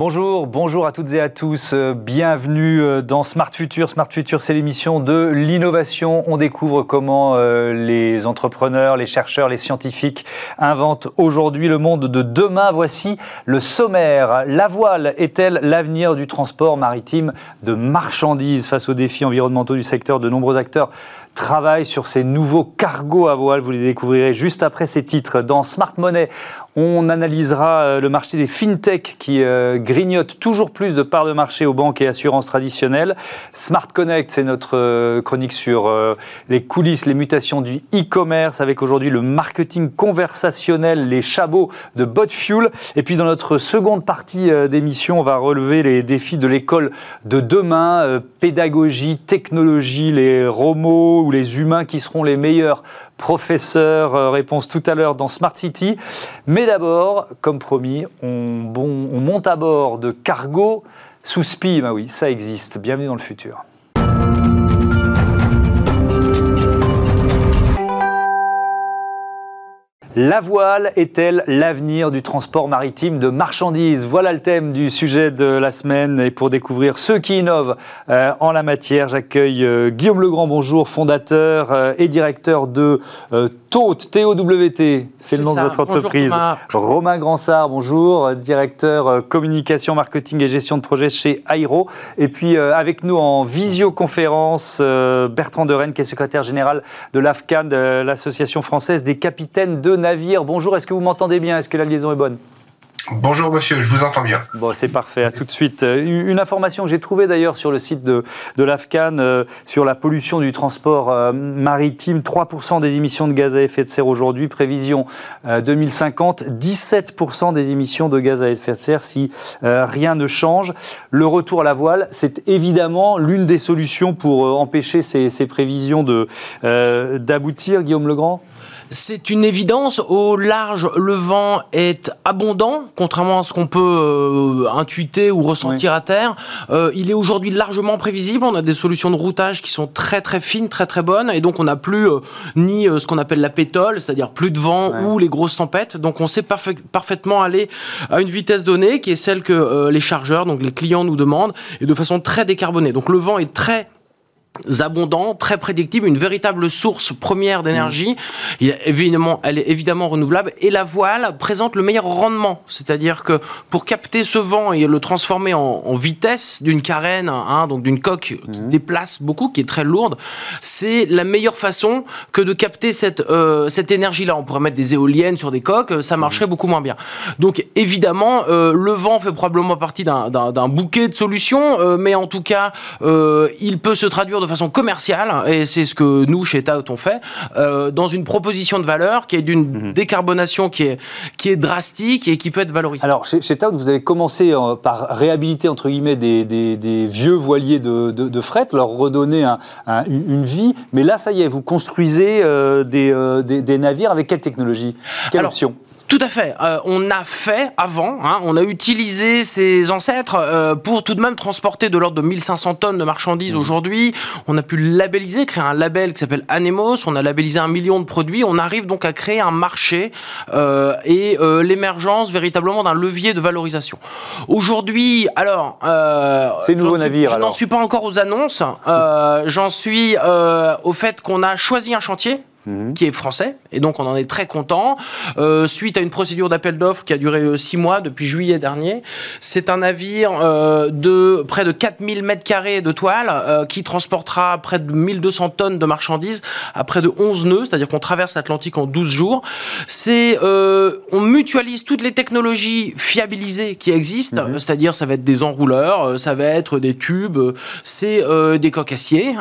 Bonjour, bonjour à toutes et à tous. Euh, bienvenue euh, dans Smart Future. Smart Future, c'est l'émission de l'innovation. On découvre comment euh, les entrepreneurs, les chercheurs, les scientifiques inventent aujourd'hui le monde de demain. Voici le sommaire. La voile est-elle l'avenir du transport maritime de marchandises? Face aux défis environnementaux du secteur De nombreux acteurs travaillent sur ces nouveaux cargos à voile. Vous les découvrirez juste après ces titres. Dans Smart Money, on analysera euh, le marché des fintech qui euh, grignotent toujours plus de parts de marché aux banques et assurances traditionnelles. Smart Connect, c'est notre euh, chronique sur les coulisses, les mutations du e-commerce avec aujourd'hui le marketing conversationnel, les chabots de BotFuel. Et puis dans notre seconde partie d'émission, on va relever les défis de l'école de demain, pédagogie, technologie, les robots ou les humains qui seront les meilleurs professeur. Euh, réponse tout à l'heure dans Smart City. Mais d'abord, comme promis, on, on, monte à bord de cargo sous SPI. Ah oui, ça existe. Bienvenue dans le futur. La voile est-elle l'avenir du transport maritime de marchandises Voilà le thème du sujet de la semaine. Et pour découvrir ceux qui innovent euh, en la matière, j'accueille euh, Guillaume Legrand, bonjour, fondateur euh, et directeur de TOT, T-O-W-T, c'est le nom de votre entreprise. Romain Gransard, bonjour, directeur communication, marketing et gestion de projet chez Airo. Et puis avec nous en visioconférence, Bertrand de Rennes, qui est secrétaire général de l'AFCAN, l'Association française des capitaines de navire. Bonjour, est-ce que vous m'entendez bien? Est-ce que la liaison est bonne? Bonjour monsieur, je vous entends bien. Bon, c'est parfait, à tout de suite. Euh, une information que j'ai trouvée d'ailleurs sur le site de, de l'AFCAN euh, sur la pollution du transport euh, maritime. 3% des émissions de gaz à effet de serre aujourd'hui, prévision 2050, 17% des émissions de gaz à effet de serre si rien ne change. Le retour à la voile, c'est évidemment l'une des solutions pour empêcher ces, ces prévisions d'aboutir. Guillaume Legrand? C'est une évidence. Au large, le vent est abondant, contrairement à ce qu'on peut euh, intuiter ou ressentir à terre. Euh, il est aujourd'hui largement prévisible. On a des solutions de routage qui sont très très fines, très très bonnes, et donc on n'a plus euh, ni ce qu'on appelle la pétole, c'est-à-dire plus de vent ou les grosses tempêtes. Donc on sait parfaitement aller à une vitesse donnée qui est celle que les chargeurs, donc les clients nous demandent, et de façon très décarbonée. Donc le vent est très abondant, très prédictible, une véritable source première d'énergie. Mm. Évidemment, elle est évidemment renouvelable et la voile présente le meilleur rendement. C'est-à-dire que pour capter ce vent et le transformer en, vitesse d'une carène, hein, donc d'une coque qui mm. déplace beaucoup, qui est très lourde, c'est la meilleure façon que de capter cette, euh, cette énergie-là. On pourrait mettre des éoliennes sur des coques, ça mm. marcherait beaucoup moins bien. Donc évidemment, euh, le vent fait probablement partie d'un bouquet de solutions, euh, mais en tout cas, il peut se traduire de façon commerciale, et c'est ce que nous, chez Tout, on fait, euh, dans une proposition de valeur qui est d'une mhm. décarbonation qui est, qui est drastique et qui peut être valorisée. Alors, chez, chez vous avez commencé euh, par réhabiliter, entre guillemets, des, des, vieux voiliers de, de, fret, leur redonner une vie, mais là, ça y est, vous construisez euh, des, des, navires avec quelle technologie? Quelle option? Tout à fait. Euh, on a fait avant, hein, on a utilisé ses ancêtres euh, pour tout de même transporter de l'ordre de 1500 tonnes de marchandises mmh. aujourd'hui. On a pu labelliser, créer un label qui s'appelle Anemos. On a labellisé un million de produits. On arrive donc à créer un marché euh, et l'émergence véritablement d'un levier de valorisation. Aujourd'hui, alors, c'est nouveau navire. Je n'en suis pas encore aux annonces. J'en suis au fait qu'on a choisi un chantier Mhm. qui est français, et donc on en est très content. Euh, suite à une procédure d'appel d'offres qui a duré euh, six mois, depuis juillet dernier, c'est un navire euh, de près de 4000 mètres carrés de toile qui transportera près de 1200 tonnes de marchandises à près de 11 nœuds, c'est-à-dire qu'on traverse l'Atlantique en 12 jours. C'est, on mutualise toutes les technologies fiabilisées qui existent, mhm. c'est-à-dire ça va être des enrouleurs, ça va être des tubes, c'est des coques acier,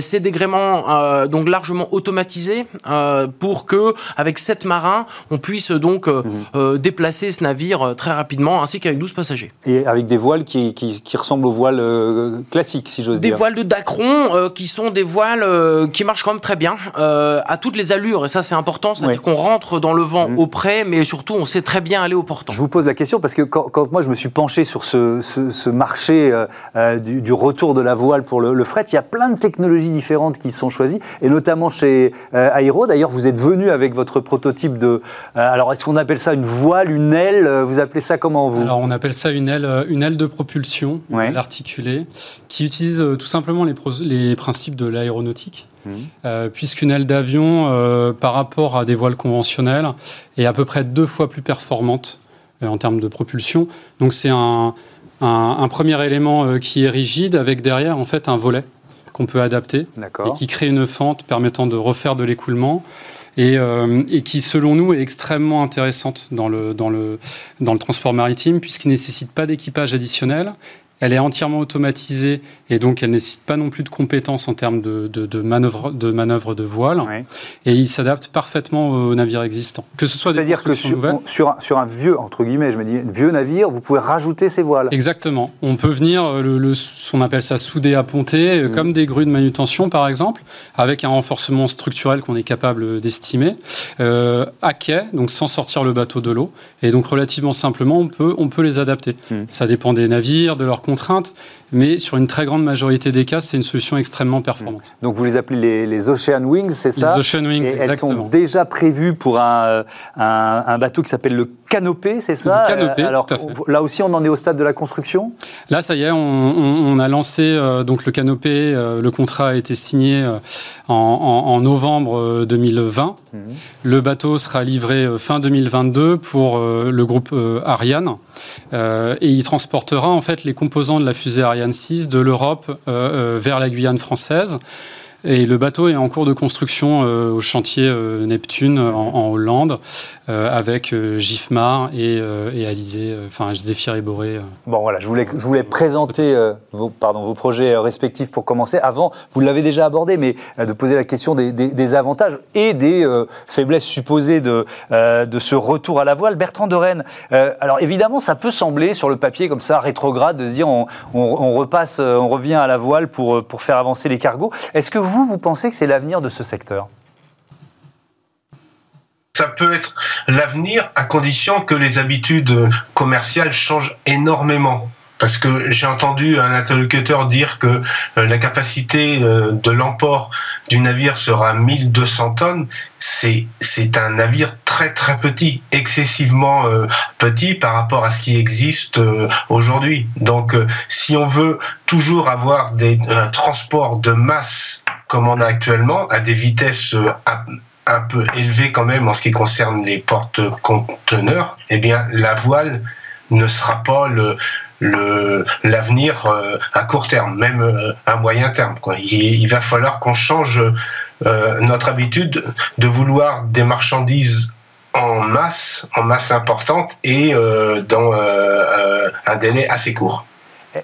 c'est des gréements donc largement automatisés euh, pour que, avec 7 marins, on puisse donc euh, mhm. euh, déplacer ce navire très rapidement, ainsi qu'avec 12 passagers. Et avec des voiles qui, qui, ressemblent aux voiles classiques, si j'ose dire. Des voiles de Dacron, qui sont des voiles qui marchent quand même très bien, à toutes les allures, et ça c'est important, c'est-à-dire qu'on rentre dans le vent mhm. au près, mais surtout on sait très bien aller au portant. Je vous pose la question parce que quand, moi je me suis penché sur ce, ce, marché du, du, retour de la voile pour le, fret, il y a plein de technologies différentes qui sont choisies, et notamment chez aéro. D'ailleurs, vous êtes venu avec votre prototype de. alors, est-ce qu'on appelle ça une voile, une aile Vous appelez ça comment vous? Alors, on appelle ça une aile, une aile de propulsion, ouais. articulée, qui utilise tout simplement les, les principes de l'aéronautique. Mmh. puisqu'une aile d'avion, par rapport à des voiles conventionnelles, est à peu près deux fois plus performante en termes de propulsion. Donc c'est un, un, premier élément euh, qui est rigide avec derrière en fait un volet qu'on peut adapter et qui crée une fente permettant de refaire de l'écoulement. Et, euh, et, qui, selon nous, est extrêmement intéressante dans le, dans le, dans le transport maritime, puisqu'il ne nécessite pas d'équipage additionnel elle est entièrement automatisée et donc elle ne nécessite pas non plus de compétences en termes de, de, manœuvre, de manœuvre de voile. Et il s'adapte parfaitement aux navires existants. Que ce soit C'est-à-dire que sur, sur, un, sur, un, vieux, entre guillemets, je me dis, vieux navire, vous pouvez rajouter ces voiles. Exactement. On peut venir, euh, le, on appelle ça soudé à ponter, euh, mm. comme des grues de manutention par exemple, avec un renforcement structurel qu'on est capable d'estimer, euh, à quai, donc sans sortir le bateau de l'eau. Et donc relativement simplement, on peut, on peut les adapter. Mm. Ça dépend des navires, de leurs contraintes, mais sur une très grande majorité des cas, c'est une solution extrêmement performante. Donc vous les appelez les, Ocean Wings, c'est ça? Les Ocean Wings, Et Elles sont déjà prévues pour un, un, bateau qui s'appelle le Canopé, c'est ça? Le Canopé, Alors, tout à fait. Là aussi, on en est au stade de la construction? Là, ça y est, on, a lancé euh, donc le Canopé. Euh, le contrat a été signé euh, en, novembre 2020. Mhm. Le bateau sera livré fin 2022 pour le groupe Ariane. et il transportera en fait les composants de la fusée Ariane 6 de l'Europe vers la Guyane française. Et le bateau est en cours de construction euh, au chantier euh, Neptune en, Hollande, euh, avec Gifmar et, et Alizé, enfin Zéphyr et Boré. Bon voilà, je voulais, je voulais présenter vos, pardon, vos projets respectifs pour commencer. Avant, vous l'avez déjà abordé, mais de poser la question des, des, avantages et des faiblesses supposées de, de ce retour à la voile. Bertrand de Rennes, alors évidemment, ça peut sembler sur le papier comme ça rétrograde de se dire on, on, on repasse, on revient à la voile pour, pour faire avancer les cargos. Est-ce que vous vous, vous pensez que c'est l'avenir de ce secteur? Ça peut être l'avenir à condition que les habitudes commerciales changent énormément. Parce que j'ai entendu un interlocuteur dire que euh, la capacité euh, de l'emport du navire sera 1200 tonnes. C'est, c'est un navire très très petit, excessivement euh, petit par rapport à ce qui existe aujourd'hui. Donc si on veut toujours avoir des, un transport de masse comme on a actuellement, à des vitesses un peu élevées quand même en ce qui concerne les porte-conteneurs, eh bien la voile ne sera pas le, l'avenir euh, à court terme, même euh, à moyen terme. Il, va falloir qu'on change euh, notre habitude de vouloir des marchandises en masse, en masse importante et dans un délai assez court.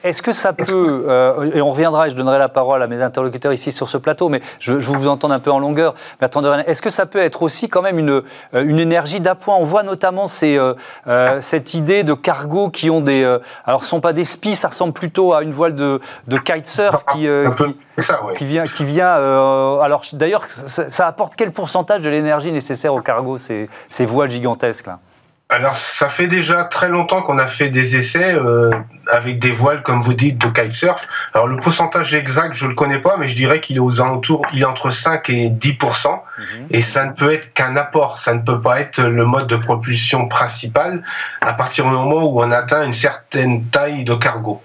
Est-ce que ça peut, euh, et on reviendra et je donnerai la parole à mes interlocuteurs ici sur ce plateau, mais je, je vous entendre un peu en longueur, est-ce que ça peut être aussi quand même une, euh, une énergie d'appoint? On voit notamment ces, euh, cette idée de cargos qui ont des... alors ce ne sont pas des spies, ça ressemble plutôt à une voile de, de kitesurf qui, qui, vient... Qui vient alors d'ailleurs, ça, apporte quel pourcentage de l'énergie nécessaire au cargo, ces, ces voiles gigantesques là? Alors, ça fait déjà très longtemps qu'on a fait des essais euh, avec des voiles, comme vous dites, de kitesurf. Alors, le pourcentage exact, je le connais pas, mais je dirais qu'il est aux alentours, il est entre 5 et 10 mhm. Et ça ne peut être qu'un apport. Ça ne peut pas être le mode de propulsion principal à partir du moment où on atteint une certaine taille de cargo.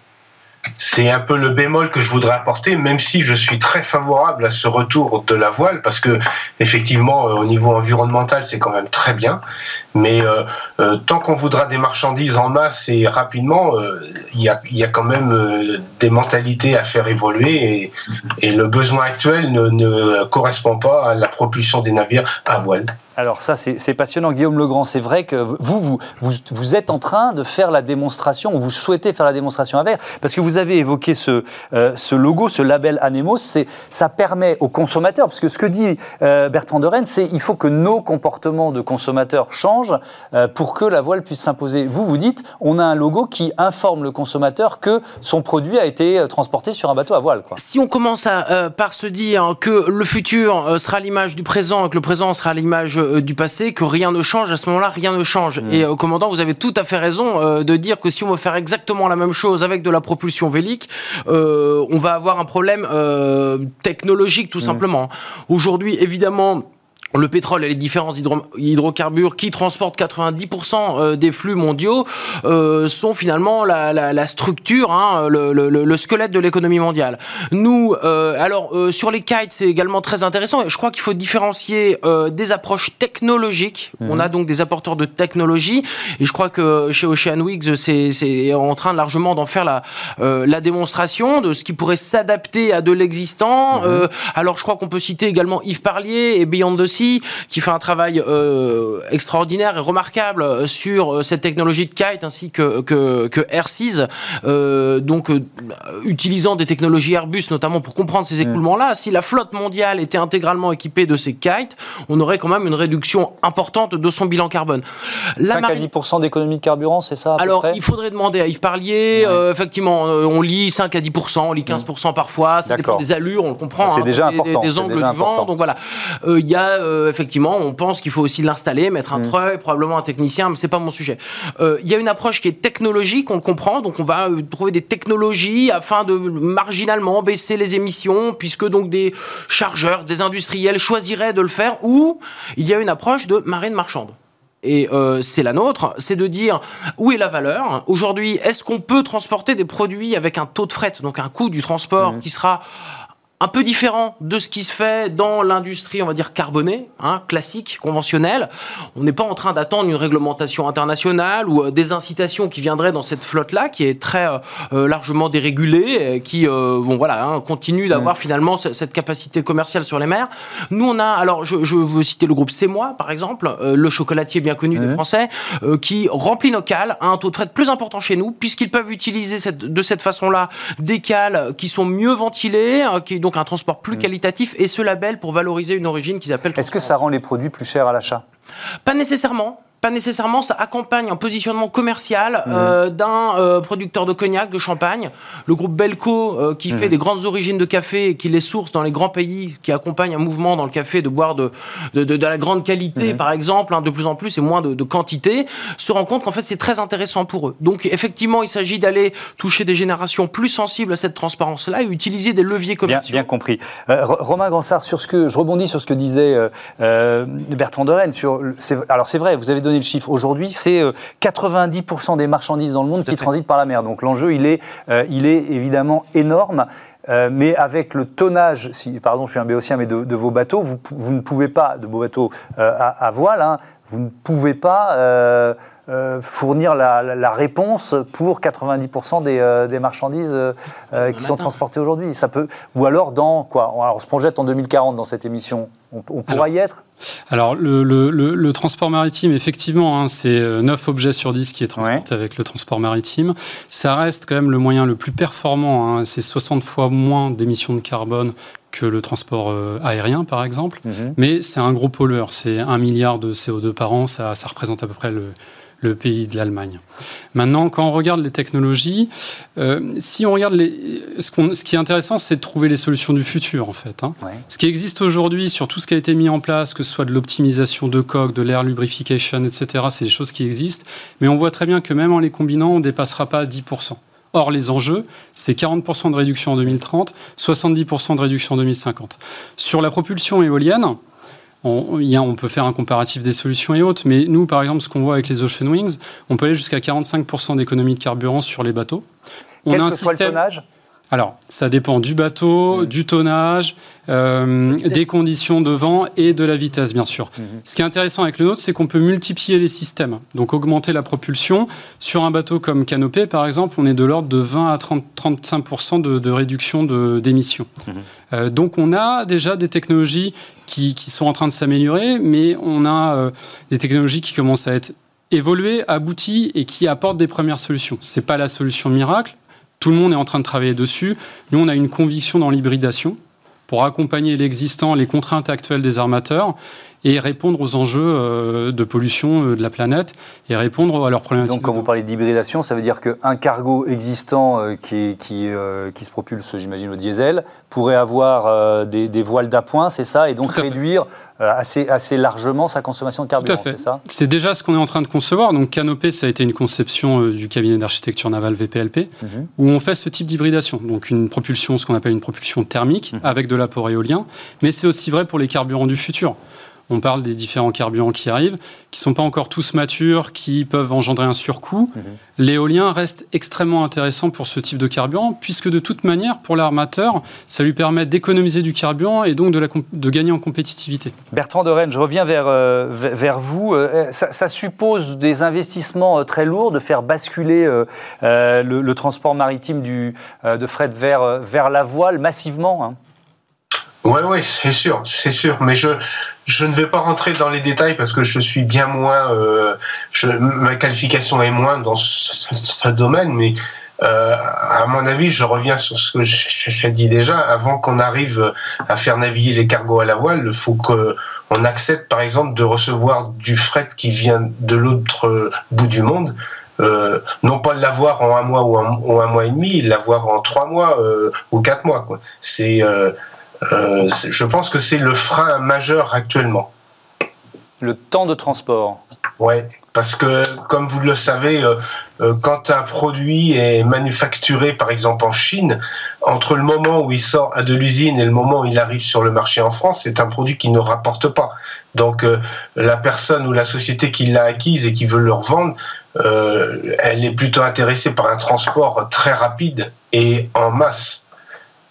C'est un peu le bémol que je voudrais apporter, même si je suis très favorable à ce retour de la voile, parce que effectivement, euh, au niveau environnemental, c'est quand même très bien. Mais euh, euh, tant qu'on voudra des marchandises en masse et rapidement, il y, a, quand même des mentalités à faire évoluer, et, le besoin actuel ne correspond pas à la propulsion des navires à voile. Alors ça, c'est passionnant. Guillaume Legrand, c'est vrai que vous, vous, vous, êtes en train de faire la démonstration, ou vous souhaitez faire la démonstration avec, parce que vous avez évoqué ce, euh, ce logo, ce label Anemos, ça permet aux consommateurs, parce que ce que dit euh, Bertrand de Rennes, c'est il faut que nos comportements de consommateurs changent euh, pour que la voile puisse s'imposer. Vous, vous dites, on a un logo qui informe le consommateur que son produit a été transporté sur un bateau à voile. Quoi. Si on commence à, par se dire que le futur sera l'image du présent, que le présent sera l'image euh, du passé, que rien ne change, à ce moment-là, rien ne change. Mm. Et au euh, commandant, vous avez tout à fait raison euh, de dire que si on veut faire exactement la même chose avec de la propulsion vélique, on va avoir un problème technologique tout mm. simplement. Aujourd'hui, évidemment, le pétrole et les différents hydrocarbures qui transportent 90% euh, des flux mondiaux euh, sont finalement la, structure, hein, le, squelette de l'économie mondiale. Nous, euh, alors sur les kites, c'est également très intéressant. Je crois qu'il faut différencier des approches technologiques. Mhm. On a donc des apporteurs de technologie, et je crois que chez Oceanwigs, c'est en train largement d'en faire la, la démonstration de ce qui pourrait s'adapter à de l'existant. Mhm. alors je crois qu'on peut citer également Yves Parlier et Beyond the Qui fait un travail euh, extraordinaire et remarquable sur euh, cette technologie de kite ainsi que, que, que euh, donc utilisant des technologies Airbus notamment pour comprendre ces mm. écoulements-là. Si la flotte mondiale était intégralement équipée de ces kites, on aurait quand même une réduction importante de son bilan carbone. La 5 à 10 d'économie de carburant, c'est ça Alors, il faudrait demander à Yves Parlier. effectivement, on lit 5 à 10 on lit 15 mm. parfois. Ça dépend des allures, on le comprend. C'est hein, déjà important. Des, angles du vent. Donc voilà, il y a euh, effectivement, on pense qu'il faut aussi l'installer, mettre un mm. treuil, probablement un technicien, mais c'est pas mon sujet. Euh, il y a une approche qui est technologique, on le comprend, donc on va euh, trouver des technologies afin de marginalement baisser les émissions, puisque donc des chargeurs, des industriels choisiraient de le faire, ou il y a une approche de marine marchande et c'est la nôtre, c'est de dire où est la valeur. Aujourd'hui, est-ce qu'on peut transporter des produits avec un taux de fret, donc un coût du transport mm. qui sera un peu différent de ce qui se fait dans l'industrie, on va dire carbonée, hein, classique, conventionnelle. On n'est pas en train d'attendre une réglementation internationale ou euh, des incitations qui viendraient dans cette flotte-là, qui est très euh, euh, largement dérégulée, qui, bon voilà, hein, continue d'avoir finalement cette capacité commerciale sur les mers. Nous, on a, alors, je, veux citer le groupe C'est moi, par exemple, le chocolatier bien connu des Français, qui remplit nos cales à un taux de fret plus important chez nous, puisqu'ils peuvent utiliser cette, de cette façon-là des cales qui sont mieux ventilées, qui donc un transport plus mm. qualitatif et ce label pour valoriser une origine qu'ils appellent. Est-ce que ça rend les produits plus chers à l'achat? Pas nécessairement pas nécessairement, ça accompagne un positionnement commercial mmh. euh, d'un euh, producteur de cognac, de champagne. Le groupe Belco, euh, qui mmh. fait des grandes origines de café et qui les source dans les grands pays, qui accompagne un mouvement dans le café de boire de, de, de, la grande qualité, mmh. par exemple, hein, de plus en plus et moins de, quantité, se rend compte qu'en fait c'est très intéressant pour eux. Donc effectivement, il s'agit d'aller toucher des générations plus sensibles à cette transparence-là et utiliser des leviers commerciaux. Bien, bien compris. Romain Gansard, sur ce que je rebondis sur ce que disait Bertrand de Rennes. Sur, alors c'est vrai, vous avez donné le chiffre. Aujourd'hui, c'est 90% euh, des marchandises dans le monde qui transitent par la mer. Donc l'enjeu, il, est, euh, il est évidemment énorme. Euh, mais avec le tonnage, si, pardon, je suis un béotien, mais de, vos bateaux, vous, vous, ne pouvez pas, de vos bateaux à, voile, hein, vous ne pouvez pas fournir la, réponse pour 90% des, des, marchandises qui sont transportées aujourd'hui. Ça peut, ou alors dans quoi? Alors on se projette en 2040 dans cette émission. On, pourra y être? Alors, le, transport maritime, effectivement, hein, c'est 9 euh, objets sur 10 qui est transporté avec le transport maritime. Ça reste quand même le moyen le plus performant. Hein. c'est 60 fois moins d'émissions de carbone que le transport euh, aérien, par exemple. Mhm. Mais c'est un gros pollueur. C'est 1 milliard de CO2 par an. ça représente à peu près le, le pays de l'Allemagne. Maintenant, quand on regarde les technologies, euh, si on regarde les, ce, ce, qui est intéressant, c'est de trouver les solutions du futur, en fait. Hein. Ce qui existe aujourd'hui sur tout ce qui a été mis en place, que ce soit de l'optimisation de coque, de l'air lubrification, etc., c'est des choses qui existent. Mais on voit très bien que même en les combinant, on ne dépassera pas 10%. Or, les enjeux, c'est 40% de réduction en 2030, 70% de réduction en 2050. Sur la propulsion éolienne, on, peut faire un comparatif des solutions et autres, mais nous, par exemple, ce qu'on voit avec les Ocean Wings, on peut aller jusqu'à 45% d'économie de carburant sur les bateaux. On a un système. Alors, ça dépend du bateau, mmh. du tonnage, euh, des conditions de vent et de la vitesse, bien sûr. Mmh. Ce qui est intéressant avec le nôtre, c'est qu'on peut multiplier les systèmes, donc augmenter la propulsion. Sur un bateau comme Canopée, par exemple, on est de l'ordre de 20 à 30, 35 de, réduction d'émissions. Mmh. Euh, donc, on a déjà des technologies qui, sont en train de s'améliorer, mais on a euh, des technologies qui commencent à être évoluées, abouties et qui apportent des premières solutions. Ce n'est pas la solution miracle, tout le monde est en train de travailler dessus. Nous, on a une conviction dans l'hybridation pour accompagner l'existant, les contraintes actuelles des armateurs et répondre aux enjeux euh, de pollution euh, de la planète et répondre à leurs problématiques. Donc, quand vous parlez d'hybridation, ça veut dire qu'un cargo existant euh, qui, qui, qui, se propulse, j'imagine, au diesel, pourrait avoir des, des, voiles d'appoint, c'est ça, et donc réduire assez, assez largement sa consommation de carburant, c'est ça C'est déjà ce qu'on est en train de concevoir. Donc Canopée, ça a été une conception euh, du cabinet d'architecture navale VPLP, mhm. où on fait ce type d'hybridation. Donc une propulsion, ce qu'on appelle une propulsion thermique, mhm. avec de l'apport éolien. Mais c'est aussi vrai pour les carburants du futur. On parle des différents carburants qui arrivent, qui ne sont pas encore tous matures, qui peuvent engendrer un surcoût. Mhm. L'éolien reste extrêmement intéressant pour ce type de carburant, puisque de toute manière, pour l'armateur, ça lui permet d'économiser du carburant et donc de, de, gagner en compétitivité. Bertrand de Rennes, je reviens vers, euh, vers vous. Euh, ça, suppose des investissements euh, très lourds, de faire basculer le, transport maritime du, de fret vers, vers la voile massivement hein. Oui, oui, c'est sûr, c'est sûr. Mais je, je ne vais pas rentrer dans les détails parce que je suis bien moins, euh, je, ma qualification est moins dans ce, domaine, mais euh, à mon avis, je reviens sur ce que j'ai dit déjà. Avant qu'on arrive à faire naviguer les cargos à la voile, il faut qu'on accepte, par exemple, de recevoir du fret qui vient de l'autre bout du monde. Euh, non pas l'avoir en un mois ou en, un mois et demi, l'avoir en trois mois euh, ou quatre mois. C'est euh, je pense que c'est le frein majeur actuellement. Le temps de transport. Oui, parce que comme vous le savez, euh, euh, quand un produit est manufacturé, par exemple en Chine, entre le moment où il sort de l'usine et le moment où il arrive sur le marché en France, c'est un produit qui ne rapporte pas. Donc la personne ou la société qui l'a acquise et qui veut le revendre, elle est plutôt intéressée par un transport très rapide et en masse.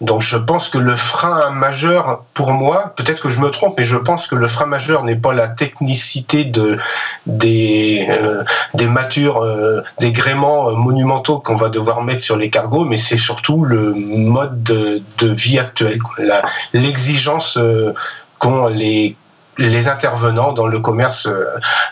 Donc je pense que le frein majeur pour moi, peut-être que je me trompe, mais je pense que le frein majeur n'est pas la technicité de des euh, matures, euh, des gréements euh, monumentaux qu'on va devoir mettre sur les cargos, mais c'est surtout le mode de, vie actuel, l'exigence qu'ont les les intervenants dans le commerce euh,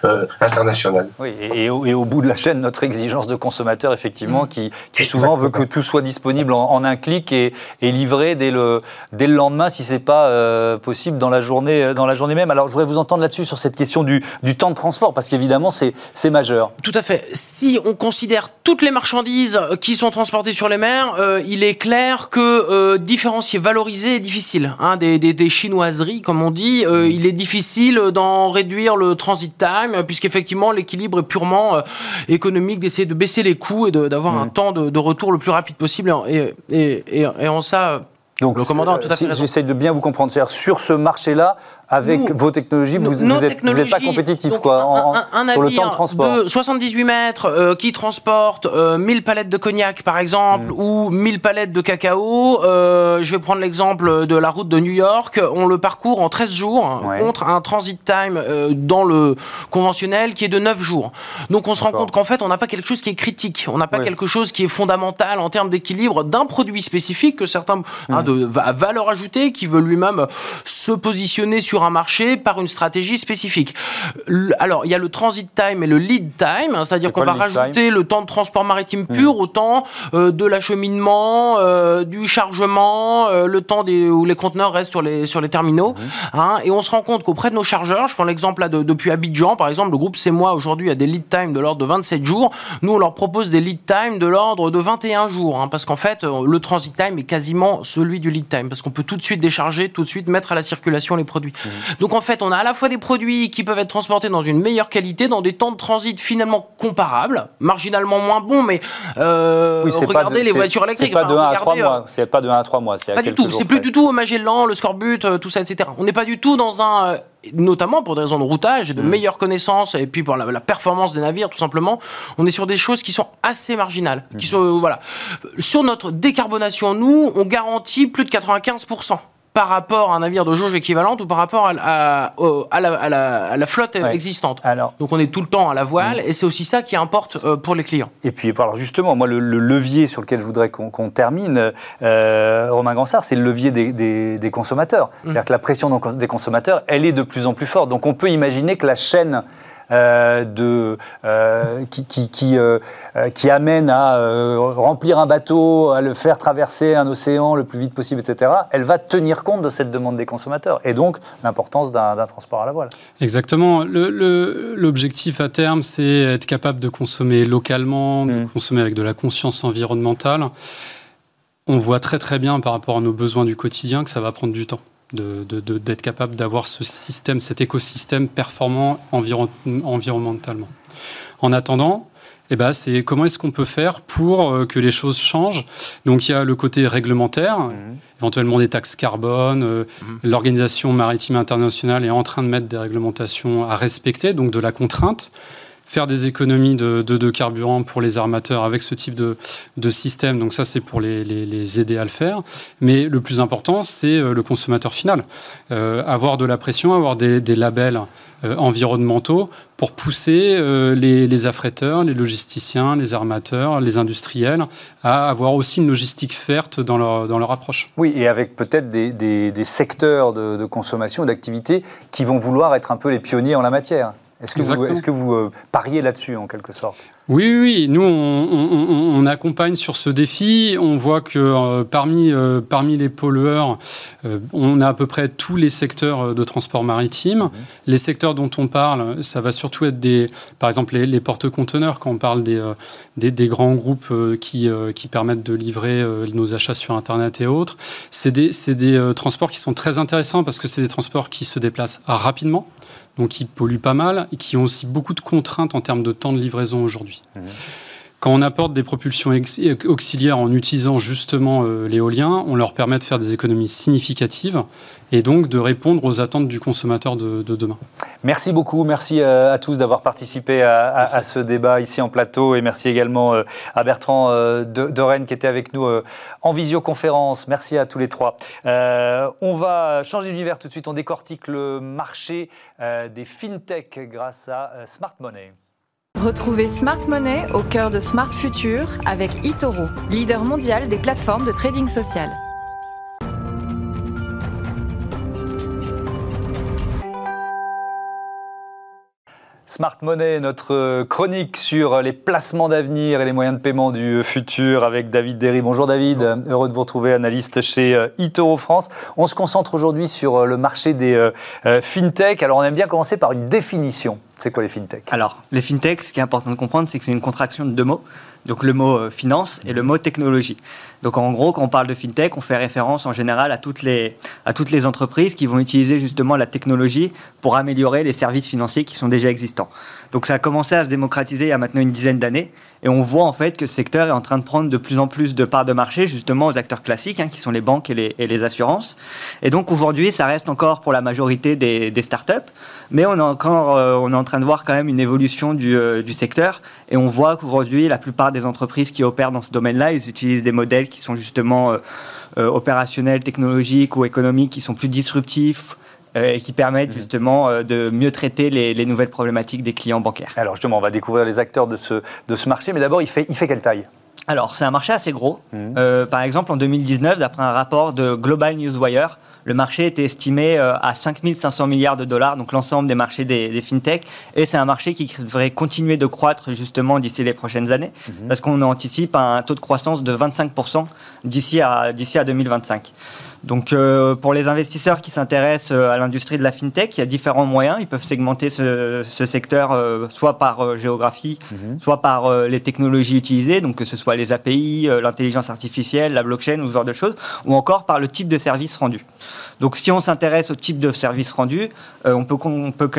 euh, international. Oui, et, au, bout de la chaîne, notre exigence de consommateur, effectivement, qui, souvent veut que tout soit disponible en, un clic et, livré dès le, dès le lendemain, si ce n'est pas euh, possible dans la, journée, dans la journée même. Alors, je voudrais vous entendre là-dessus sur cette question du, du temps de transport, parce qu'évidemment, c'est majeur. Tout à fait. Si on considère toutes les marchandises qui sont transportées sur les mers, il est clair que différencier, valoriser est difficile. Hein, des, des, des, chinoiseries, comme on dit, il est difficile difficile d'en réduire le transit time, puisqu'effectivement, l'équilibre est purement euh, économique d'essayer de baisser les coûts et d'avoir un temps de, retour le plus rapide possible. Et, et, et en ça, donc, le commandant tout à fait J'essaie de bien vous comprendre. C'est-à-dire, sur ce marché-là, avec vos technologies, vous n'êtes pas compétitif quoi, un, sur le temps de transport. De 78 mètres euh, qui transporte 1000 euh, palettes de cognac, par exemple, mm. ou 1000 palettes de cacao. Euh, je vais prendre l'exemple de la route de New York. On le parcourt en 13 jours contre un transit time dans le conventionnel qui est de 9 jours. Donc, on se rend compte qu'en fait, on n'a pas quelque chose qui est critique. On n'a pas quelque chose qui est fondamental en termes d'équilibre d'un produit spécifique que certains. Hein, mm. De valeur ajoutée qui veut lui-même se positionner sur un marché par une stratégie spécifique. Alors, il y a le transit time et le lead time, hein, c'est-à-dire qu'on va rajouter le temps de transport maritime pur au temps euh, de l'acheminement, euh, du chargement, euh, le temps des, où les conteneurs restent sur les, sur les terminaux. Mhm. Hein, et on se rend compte qu'auprès de nos chargeurs, je prends l'exemple là de, depuis Abidjan, par exemple, le groupe C'est moi aujourd'hui a des lead time de l'ordre de 27 jours. Nous, on leur propose des lead time de l'ordre de 21 jours, hein, parce qu'en fait, le transit time est quasiment celui du lead time, parce qu'on peut tout de suite décharger, tout de suite mettre à la circulation les produits. Mmh. Donc en fait, on a à la fois des produits qui peuvent être transportés dans une meilleure qualité, dans des temps de transit finalement comparables, marginalement moins bons, mais euh, regardez les voitures électriques. C'est pas, de 1 à 3 mois. C'est pas de 1 à 3 mois. Pas du tout. C'est plus du tout au Magellan, le Scorbut, euh, tout ça, etc. On n'est pas du tout dans un notamment pour des raisons de routage et de mmh. meilleure connaissance et puis pour la, performance des navires tout simplement on est sur des choses qui sont assez marginales qui mmh. sont voilà sur notre décarbonation nous on garantit plus de 95 par rapport à un navire de jauge équivalente ou par rapport à, à, la, flotte existante. Alors, Donc on est tout le temps à la voile et c'est aussi ça qui importe euh, pour les clients. Et puis alors justement, moi le, levier sur lequel je voudrais qu'on termine, euh, Romain Gansard, c'est le levier des, consommateurs. Mm. C'est-à-dire que la pression des consommateurs, elle est de plus en plus forte. Donc on peut imaginer que la chaîne de, euh, qui, qui, euh, qui, amène à remplir un bateau, à le faire traverser un océan le plus vite possible, etc., elle va tenir compte de cette demande des consommateurs et donc l'importance d'un transport à la voile. Exactement. L'objectif à terme, c'est être capable de consommer localement, de mm. consommer avec de la conscience environnementale. On voit très très bien par rapport à nos besoins du quotidien que ça va prendre du temps d'être capable d'avoir ce système, cet écosystème performant environnementalement. En attendant, eh ben, c'est comment est-ce qu'on peut faire pour que les choses changent? Donc il y a le côté réglementaire, mmh. éventuellement des taxes carbone. Mmh. L'organisation maritime internationale est en train de mettre des réglementations à respecter, donc de la contrainte faire des économies de, carburant pour les armateurs avec ce type de, système. Donc ça, c'est pour les, aider à le faire. Mais le plus important, c'est euh, le consommateur final. Euh, avoir de la pression, avoir des, labels euh, environnementaux pour pousser les, les, affréteurs, les logisticiens, les armateurs, les industriels à avoir aussi une logistique verte dans leur, approche. Oui, et avec peut-être des secteurs de, de consommation, d'activité qui vont vouloir être un peu les pionniers en la matière. Est-ce que, vous, est que vous, euh, pariez là-dessus en quelque sorte? Oui, oui, nous on, accompagne sur ce défi. On voit que euh, parmi, euh, parmi les pollueurs, on a à peu près tous les secteurs de transport maritime. Mhm. Les secteurs dont on parle, ça va surtout être des, par exemple les, porte-conteneurs quand on parle des, des, grands groupes qui, qui permettent de livrer nos achats sur Internet et autres. C'est des, des transports qui sont très intéressants parce que c'est des transports qui se déplacent rapidement donc qui polluent pas mal et qui ont aussi beaucoup de contraintes en termes de temps de livraison aujourd'hui. Mmh. Quand on apporte des propulsions auxiliaires en utilisant justement euh, l'éolien, on leur permet de faire des économies significatives et donc de répondre aux attentes du consommateur de, demain. Merci beaucoup, merci euh, à tous d'avoir participé à, ce débat ici en plateau et merci également euh, à Bertrand de, Rennes qui était avec nous en visioconférence. Merci à tous les trois. on va changer d'univers tout de suite, on décortique le marché des fintech grâce à Smart Money. Retrouvez Smart Money au cœur de Smart Future avec eToro, leader mondial des plateformes de trading social. Smart Money, notre chronique sur les placements d'avenir et les moyens de paiement du futur avec David Derry. Bonjour David, heureux de vous retrouver, analyste chez euh, eToro France. On se concentre aujourd'hui sur euh, le marché des euh, fintech. Alors on aime bien commencer par une définition. C'est quoi les fintech Alors, les fintech, ce qui est important de comprendre, c'est que c'est une contraction de deux mots. Donc le mot euh, finance et le mot technologie. Donc en gros, quand on parle de fintech, on fait référence en général à toutes les, à toutes les entreprises qui vont utiliser justement la technologie pour améliorer les services financiers qui sont déjà existants. Donc ça a commencé à se démocratiser il y a maintenant une dizaine d'années. Et on voit en fait que ce secteur est en train de prendre de plus en plus de parts de marché justement aux acteurs classiques, hein, qui sont les banques et les, assurances. Et donc aujourd'hui, ça reste encore pour la majorité des, startups, mais on est encore, euh, on est en train de voir quand même une évolution du, euh, du secteur. Et on voit qu'aujourd'hui, la plupart des entreprises qui opèrent dans ce domaine-là, ils utilisent des modèles qui sont justement euh, opérationnels, technologiques ou économiques, qui sont plus disruptifs, et qui permettent mhm. justement euh, de mieux traiter les, nouvelles problématiques des clients bancaires. Alors justement, on va découvrir les acteurs de ce, de ce marché, mais d'abord, il fait, il fait quelle taille? Alors, c'est un marché assez gros. Mhm. Euh, par exemple, en 2019, d'après un rapport de Global Newswire, le marché était estimé à 5500 milliards de dollars, donc l'ensemble des marchés des, des fintech. Et c'est un marché qui devrait continuer de croître justement d'ici les prochaines années, mhm. parce qu'on anticipe un taux de croissance de 25% d'ici à, d'ici à 2025. Donc euh, pour les investisseurs qui s'intéressent euh, à l'industrie de la fintech, il y a différents moyens. Ils peuvent segmenter ce, secteur euh, soit par géographie, mhm. soit par les technologies utilisées, donc que ce soit les API, l'intelligence artificielle, la blockchain ou ce genre de choses, ou encore par le type de service rendu. Donc si on s'intéresse au type de service rendu, on peut, on peut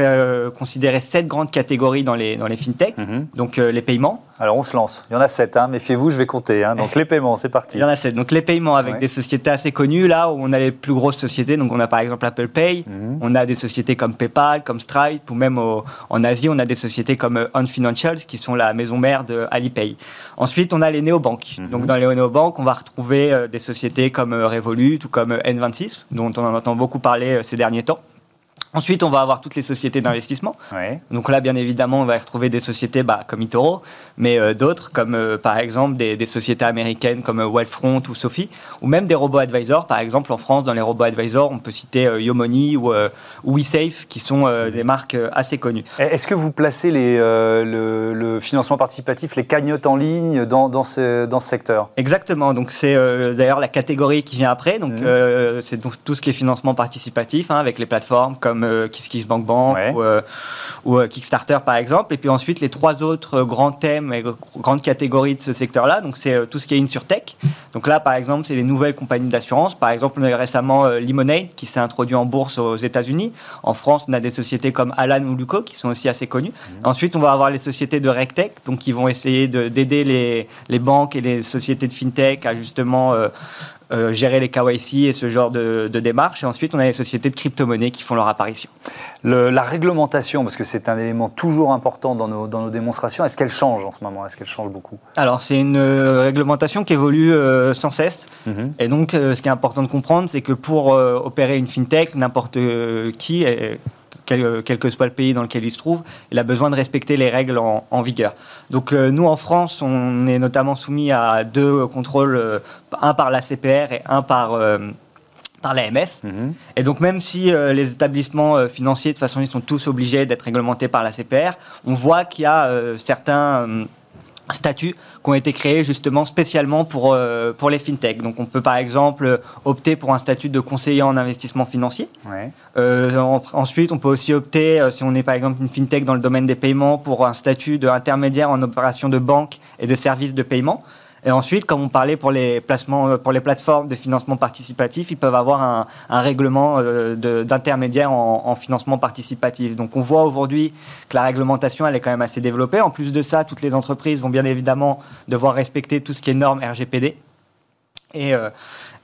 considérer sept grandes catégories dans les, dans les fintech. Mhm. Donc les paiements, alors on se lance. Il y en a sept, hein. méfiez-vous, je vais compter. Hein. Donc les paiements, c'est parti. Il y en a sept. Donc les paiements avec des sociétés assez connues, là où on a les plus grosses sociétés. Donc on a par exemple Apple Pay, mhm. on a des sociétés comme PayPal, comme Stripe, ou même en Asie, on a des sociétés comme euh, On Financials, qui sont la maison mère de Alipay. Ensuite, on a les néobanques. Mhm. Donc dans les néobanques, on va retrouver euh, des sociétés comme euh, Revolut ou comme N26, dont on en entend beaucoup parler ces derniers temps. Ensuite, on va avoir toutes les sociétés d'investissement. Donc là, bien évidemment, on va retrouver des sociétés bah, comme eToro, mais euh, d'autres comme euh, par exemple des, sociétés américaines comme euh, Wealthfront ou Sophie, ou même des robots advisors. Par exemple, en France, dans les robots advisors, on peut citer Yomoni ou, WeSafe, qui sont des marques assez connues. Est-ce que vous placez les, le, financement participatif, les cagnottes en ligne dans, dans, ce, dans ce secteur? Exactement. Donc c'est d'ailleurs la catégorie qui vient après. Donc mmh. c'est tout ce qui est financement participatif hein, avec les plateformes comme comme KissKissBankBank ou, ou Kickstarter par exemple. Et puis ensuite, les trois autres grands thèmes et grandes catégories de ce secteur-là, donc c'est tout ce qui est InsurTech. Donc là, par exemple, c'est les nouvelles compagnies d'assurance. Par exemple, on a eu récemment Lemonade qui s'est introduit en bourse aux États-Unis. En France, on a des sociétés comme Alan ou Luco qui sont aussi assez connues. Mmh. Ensuite, on va avoir les sociétés de RegTech, donc qui vont essayer d'aider les, les, banques et les sociétés de FinTech à justement euh, euh, gérer les KYC et ce genre de, de démarches. Et ensuite, on a les sociétés de crypto-monnaies qui font leur apparition. la réglementation, parce que c'est un élément toujours important dans nos, dans nos démonstrations, est-ce qu'elle change en ce moment? Est-ce qu'elle change beaucoup? Alors, c'est une euh, réglementation qui évolue sans cesse. Mhm. Et donc, ce qui est important de comprendre, c'est que pour opérer une fintech, n'importe qui, quel, que soit le pays dans lequel il se trouve, il a besoin de respecter les règles en, vigueur. Donc euh, nous, en France, on est notamment soumis à deux contrôles, euh, un par la CPR et un par... Euh, par l'AMF. Mhm. Et donc même si les établissements financiers, de toute façon, ils sont tous obligés d'être réglementés par la CPR, on voit qu'il y a certains statuts qui ont été créés justement spécialement pour, euh, pour les fintechs. Donc on peut par exemple opter pour un statut de conseiller en investissement financier. Euh, ensuite, on peut aussi opter, euh, si on est par exemple une fintech dans le domaine des paiements, pour un statut d'intermédiaire en opération de banque et de services de paiement. Et ensuite, comme on parlait pour les placements, euh, pour les plateformes de financement participatif, ils peuvent avoir un, règlement euh, d'intermédiaire en, financement participatif. Donc, on voit aujourd'hui que la réglementation, elle est quand même assez développée. En plus de ça, toutes les entreprises vont bien évidemment devoir respecter tout ce qui est normes RGPD. Et, euh,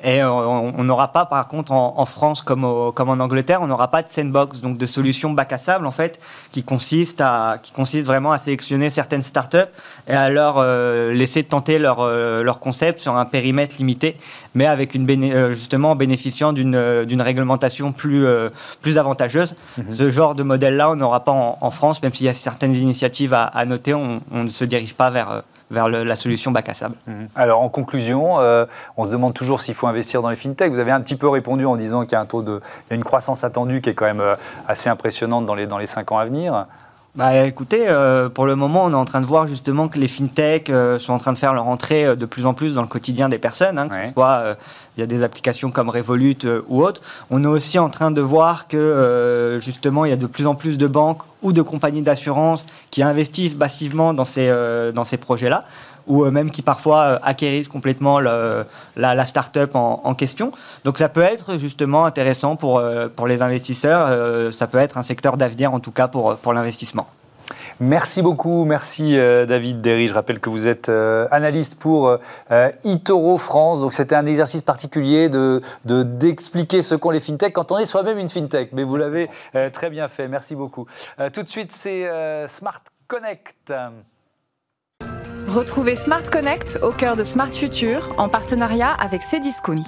et euh, on n'aura pas, par contre, en, France comme, comme, en Angleterre, on n'aura pas de sandbox, donc de solution bac à sable, en fait, qui consiste, à, qui consiste vraiment à sélectionner certaines startups et à leur euh, laisser tenter leur, euh, leur concept sur un périmètre limité, mais avec une justement en bénéficiant d'une réglementation plus, plus avantageuse. Mhm. Ce genre de modèle-là, on n'aura pas en, France, même s'il y a certaines initiatives à, à noter, on, on, ne se dirige pas vers vers la solution bac à sable. Mhm. Alors en conclusion, euh, on se demande toujours s'il faut investir dans les fintechs. Vous avez un petit peu répondu en disant qu'il y a un taux de, une croissance attendue qui est quand même euh, assez impressionnante dans les dans les cinq ans à venir. Bah écoutez, euh, pour le moment, on est en train de voir justement que les fintechs sont en train de faire leur entrée de plus en plus dans le quotidien des personnes, hein, que ce soit il y a des applications comme Revolut ou autres. On est aussi en train de voir que justement il y a de plus en plus de banques ou de compagnies d'assurance qui investissent massivement dans ces, euh, dans ces projets-là, ou euh, même qui parfois euh, acquérissent complètement la, la start-up en, question. Donc ça peut être justement intéressant pour, pour les investisseurs, ça peut être un secteur d'avenir en tout cas pour, pour l'investissement. Merci beaucoup, merci euh, David Derry. Je rappelle que vous êtes euh, analyste pour euh, eToro France. Donc c'était un exercice particulier de d'expliquer ce qu'ont les fintechs quand on est soi-même une fintech. Mais vous l'avez très bien fait. Merci beaucoup. tout de suite, c'est Smart Connect. Retrouvez Smart Connect au cœur de Smart Future en partenariat avec Cdiscount.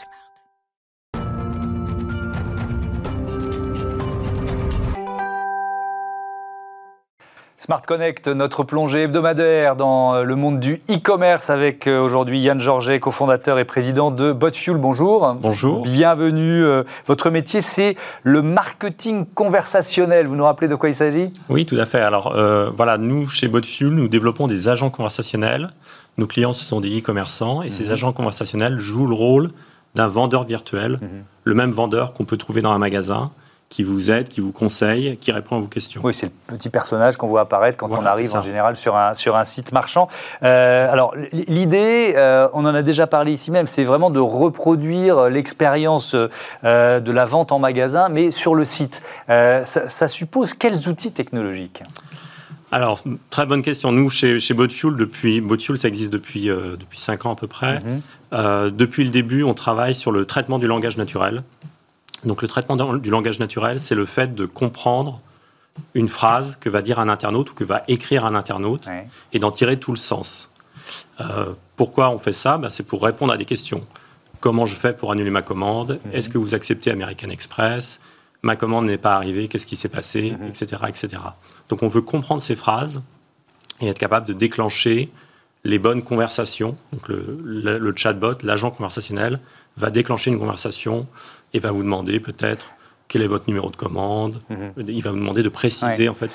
Smart Connect, notre plongée hebdomadaire dans euh, le monde du e-commerce avec euh, aujourd'hui Yann Georget, cofondateur et président de Botfuel. Bonjour. Bonjour. Bienvenue. Euh, votre métier, c'est le marketing conversationnel. Vous nous rappelez de quoi il s'agit? Oui, tout à fait. Alors voilà, nous, chez Botfuel, nous développons des agents conversationnels. Nos clients, ce sont des e-commerçants et ces mhm. agents conversationnels jouent le rôle d'un vendeur virtuel, mhm. le même vendeur qu'on peut trouver dans un magasin qui vous aide, qui vous conseille, qui répond à vos questions. Oui, c'est le petit personnage qu'on voit apparaître quand on arrive en général sur un, sur un site marchand. Euh, alors, l'idée, euh, on en a déjà parlé ici même, c'est vraiment de reproduire l'expérience euh, de la vente en magasin, mais sur le site. Ça, suppose quels outils technologiques? Alors, très bonne question. Nous, chez, chez Botfuel, depuis, Botfuel, ça existe depuis, depuis 5 ans à peu près. Mhm. depuis le début, on travaille sur le traitement du langage naturel. Donc le traitement du langage naturel, c'est le fait de comprendre une phrase que va dire un internaute ou que va écrire un internaute et d'en tirer tout le sens. Euh, pourquoi on fait ça? Ben, C'est pour répondre à des questions. Comment je fais pour annuler ma commande? Mhm. Est-ce que vous acceptez American Express? Ma commande n'est pas arrivée, qu'est-ce qui s'est passé? Etc., mhm. etc. Donc on veut comprendre ces phrases et être capable de déclencher les bonnes conversations. Donc le, le chatbot, l'agent conversationnel, va déclencher une conversation et va vous demander peut-être quel est votre numéro de commande. Mhm. Il va vous demander de préciser en fait.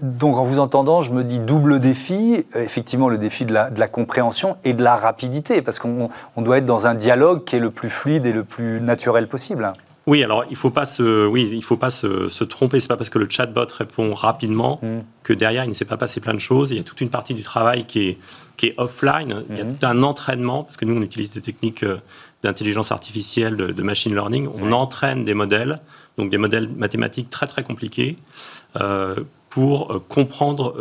Donc en vous entendant, je me dis double défi, euh, effectivement le défi de la, de la, compréhension et de la rapidité, parce qu'on doit être dans un dialogue qui est le plus fluide et le plus naturel possible. Oui, alors il faut pas se, oui, il faut pas se, se tromper. C'est pas parce que le chatbot répond rapidement mm. que derrière il ne s'est pas passé plein de choses. Il y a toute une partie du travail qui est, qui est offline. Il y a mm. tout un entraînement parce que nous on utilise des techniques euh, d'intelligence artificielle, de, machine learning. On entraîne des modèles, donc des modèles mathématiques très très compliqués. Euh, pour euh, comprendre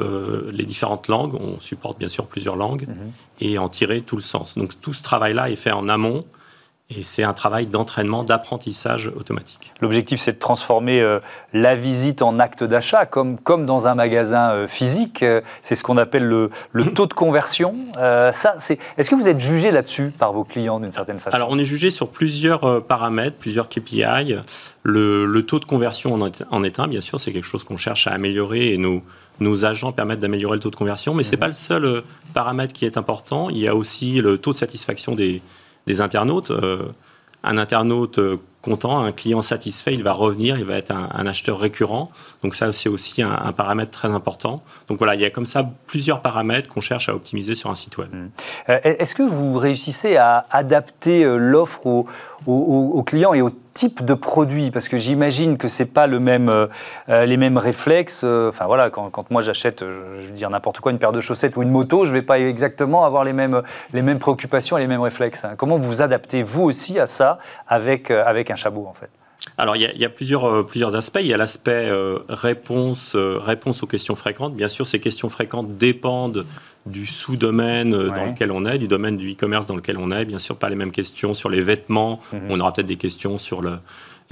les différentes langues. On supporte bien sûr plusieurs langues mm-hmm. et en tirer tout le sens. Donc tout ce travail-là est fait en amont et c'est un travail d'entraînement, d'apprentissage automatique. L'objectif, c'est de transformer euh, la visite en acte d'achat, comme, comme dans un magasin euh, physique. Euh, c'est ce qu'on appelle le, le, taux de conversion. ça, c'est... Est-ce que vous êtes jugé là-dessus par vos clients d'une certaine façon? Alors, on est jugé sur plusieurs paramètres, plusieurs KPI. Le, le taux de conversion en est un, bien sûr, c'est quelque chose qu'on cherche à améliorer et nos, nos agents permettent d'améliorer le taux de conversion, mais ce n'est mhm. pas le seul paramètre qui est important. Il y a aussi le taux de satisfaction des des internautes. Euh, un internaute euh, content, un client satisfait, il va revenir, il va être un, acheteur récurrent. Donc ça, c'est aussi un, paramètre très important. Donc voilà, il y a comme ça plusieurs paramètres qu'on cherche à optimiser sur un site web. Mmh. Euh, est-ce que vous réussissez à adapter l'offre aux, aux, clients et aux type de produit Parce que j'imagine que c'est pas le même, euh, euh, les mêmes réflexes. Euh, enfin voilà, quand, moi j'achète, je veux dire n'importe quoi, une paire de chaussettes ou une moto, je vais pas exactement avoir les mêmes, les mêmes préoccupations et les mêmes réflexes. Hein. Comment vous adaptez vous aussi à ça avec, avec un chabot en fait? Alors, il y a, plusieurs, plusieurs aspects. Il y a l'aspect réponse, réponse aux questions fréquentes. Bien sûr, ces questions fréquentes dépendent du sous-domaine dans lequel on est, du domaine du e-commerce dans lequel on est. Bien sûr, pas les mêmes questions sur les vêtements. Mhm. On aura peut-être des questions sur le,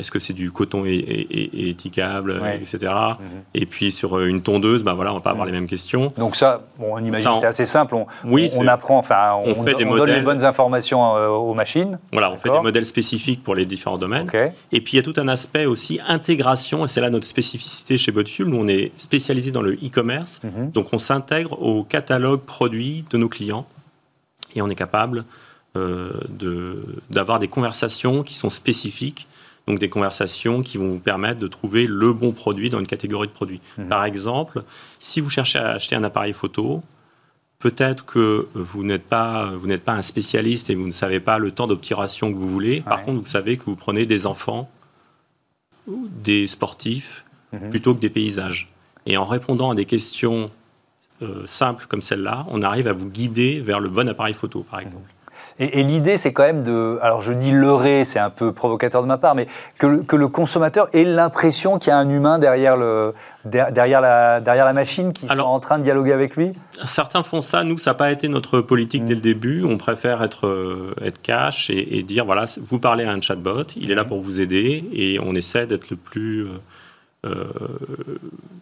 est-ce que c'est du coton étiquable, etc. Mhm. Et puis sur euh, une tondeuse, bah voilà, on va pas avoir mhm. les mêmes questions. Donc ça, on imagine c'est assez simple. On, oui, on, apprend, enfin, on, fait des donne les bonnes informations euh, aux machines. Voilà, on fait des modèles spécifiques pour les différents domaines. Et puis il y a tout un aspect aussi intégration, et c'est là notre spécificité chez Botfuel. Nous, on est spécialisé dans le e-commerce, mhm. donc on s'intègre au catalogue produit de nos clients et on est capable euh, d'avoir des conversations qui sont spécifiques donc des conversations qui vont vous permettre de trouver le bon produit dans une catégorie de produits. Mhm. Par exemple, si vous cherchez à acheter un appareil photo, peut-être que vous n'êtes pas, vous n'êtes pas un spécialiste et vous ne savez pas le temps d'obturation que vous voulez. Par contre, vous savez que vous prenez des enfants des sportifs mhm. plutôt que des paysages. Et en répondant à des questions euh, simples comme celle-là, on arrive à vous guider vers le bon appareil photo, par exemple. Et, l'idée, c'est quand même de. Alors, je dis leurrer, c'est un peu provocateur de ma part, mais que le, que le consommateur ait l'impression qu'il y a un humain derrière, le, derrière, la, derrière la machine qui est en train de dialoguer avec lui Certains font ça. Nous, ça n'a pas été notre politique dès le début. On préfère être, euh, être cash et, dire voilà, vous parlez à un chatbot, il est là pour vous aider et on essaie d'être le plus. Euh,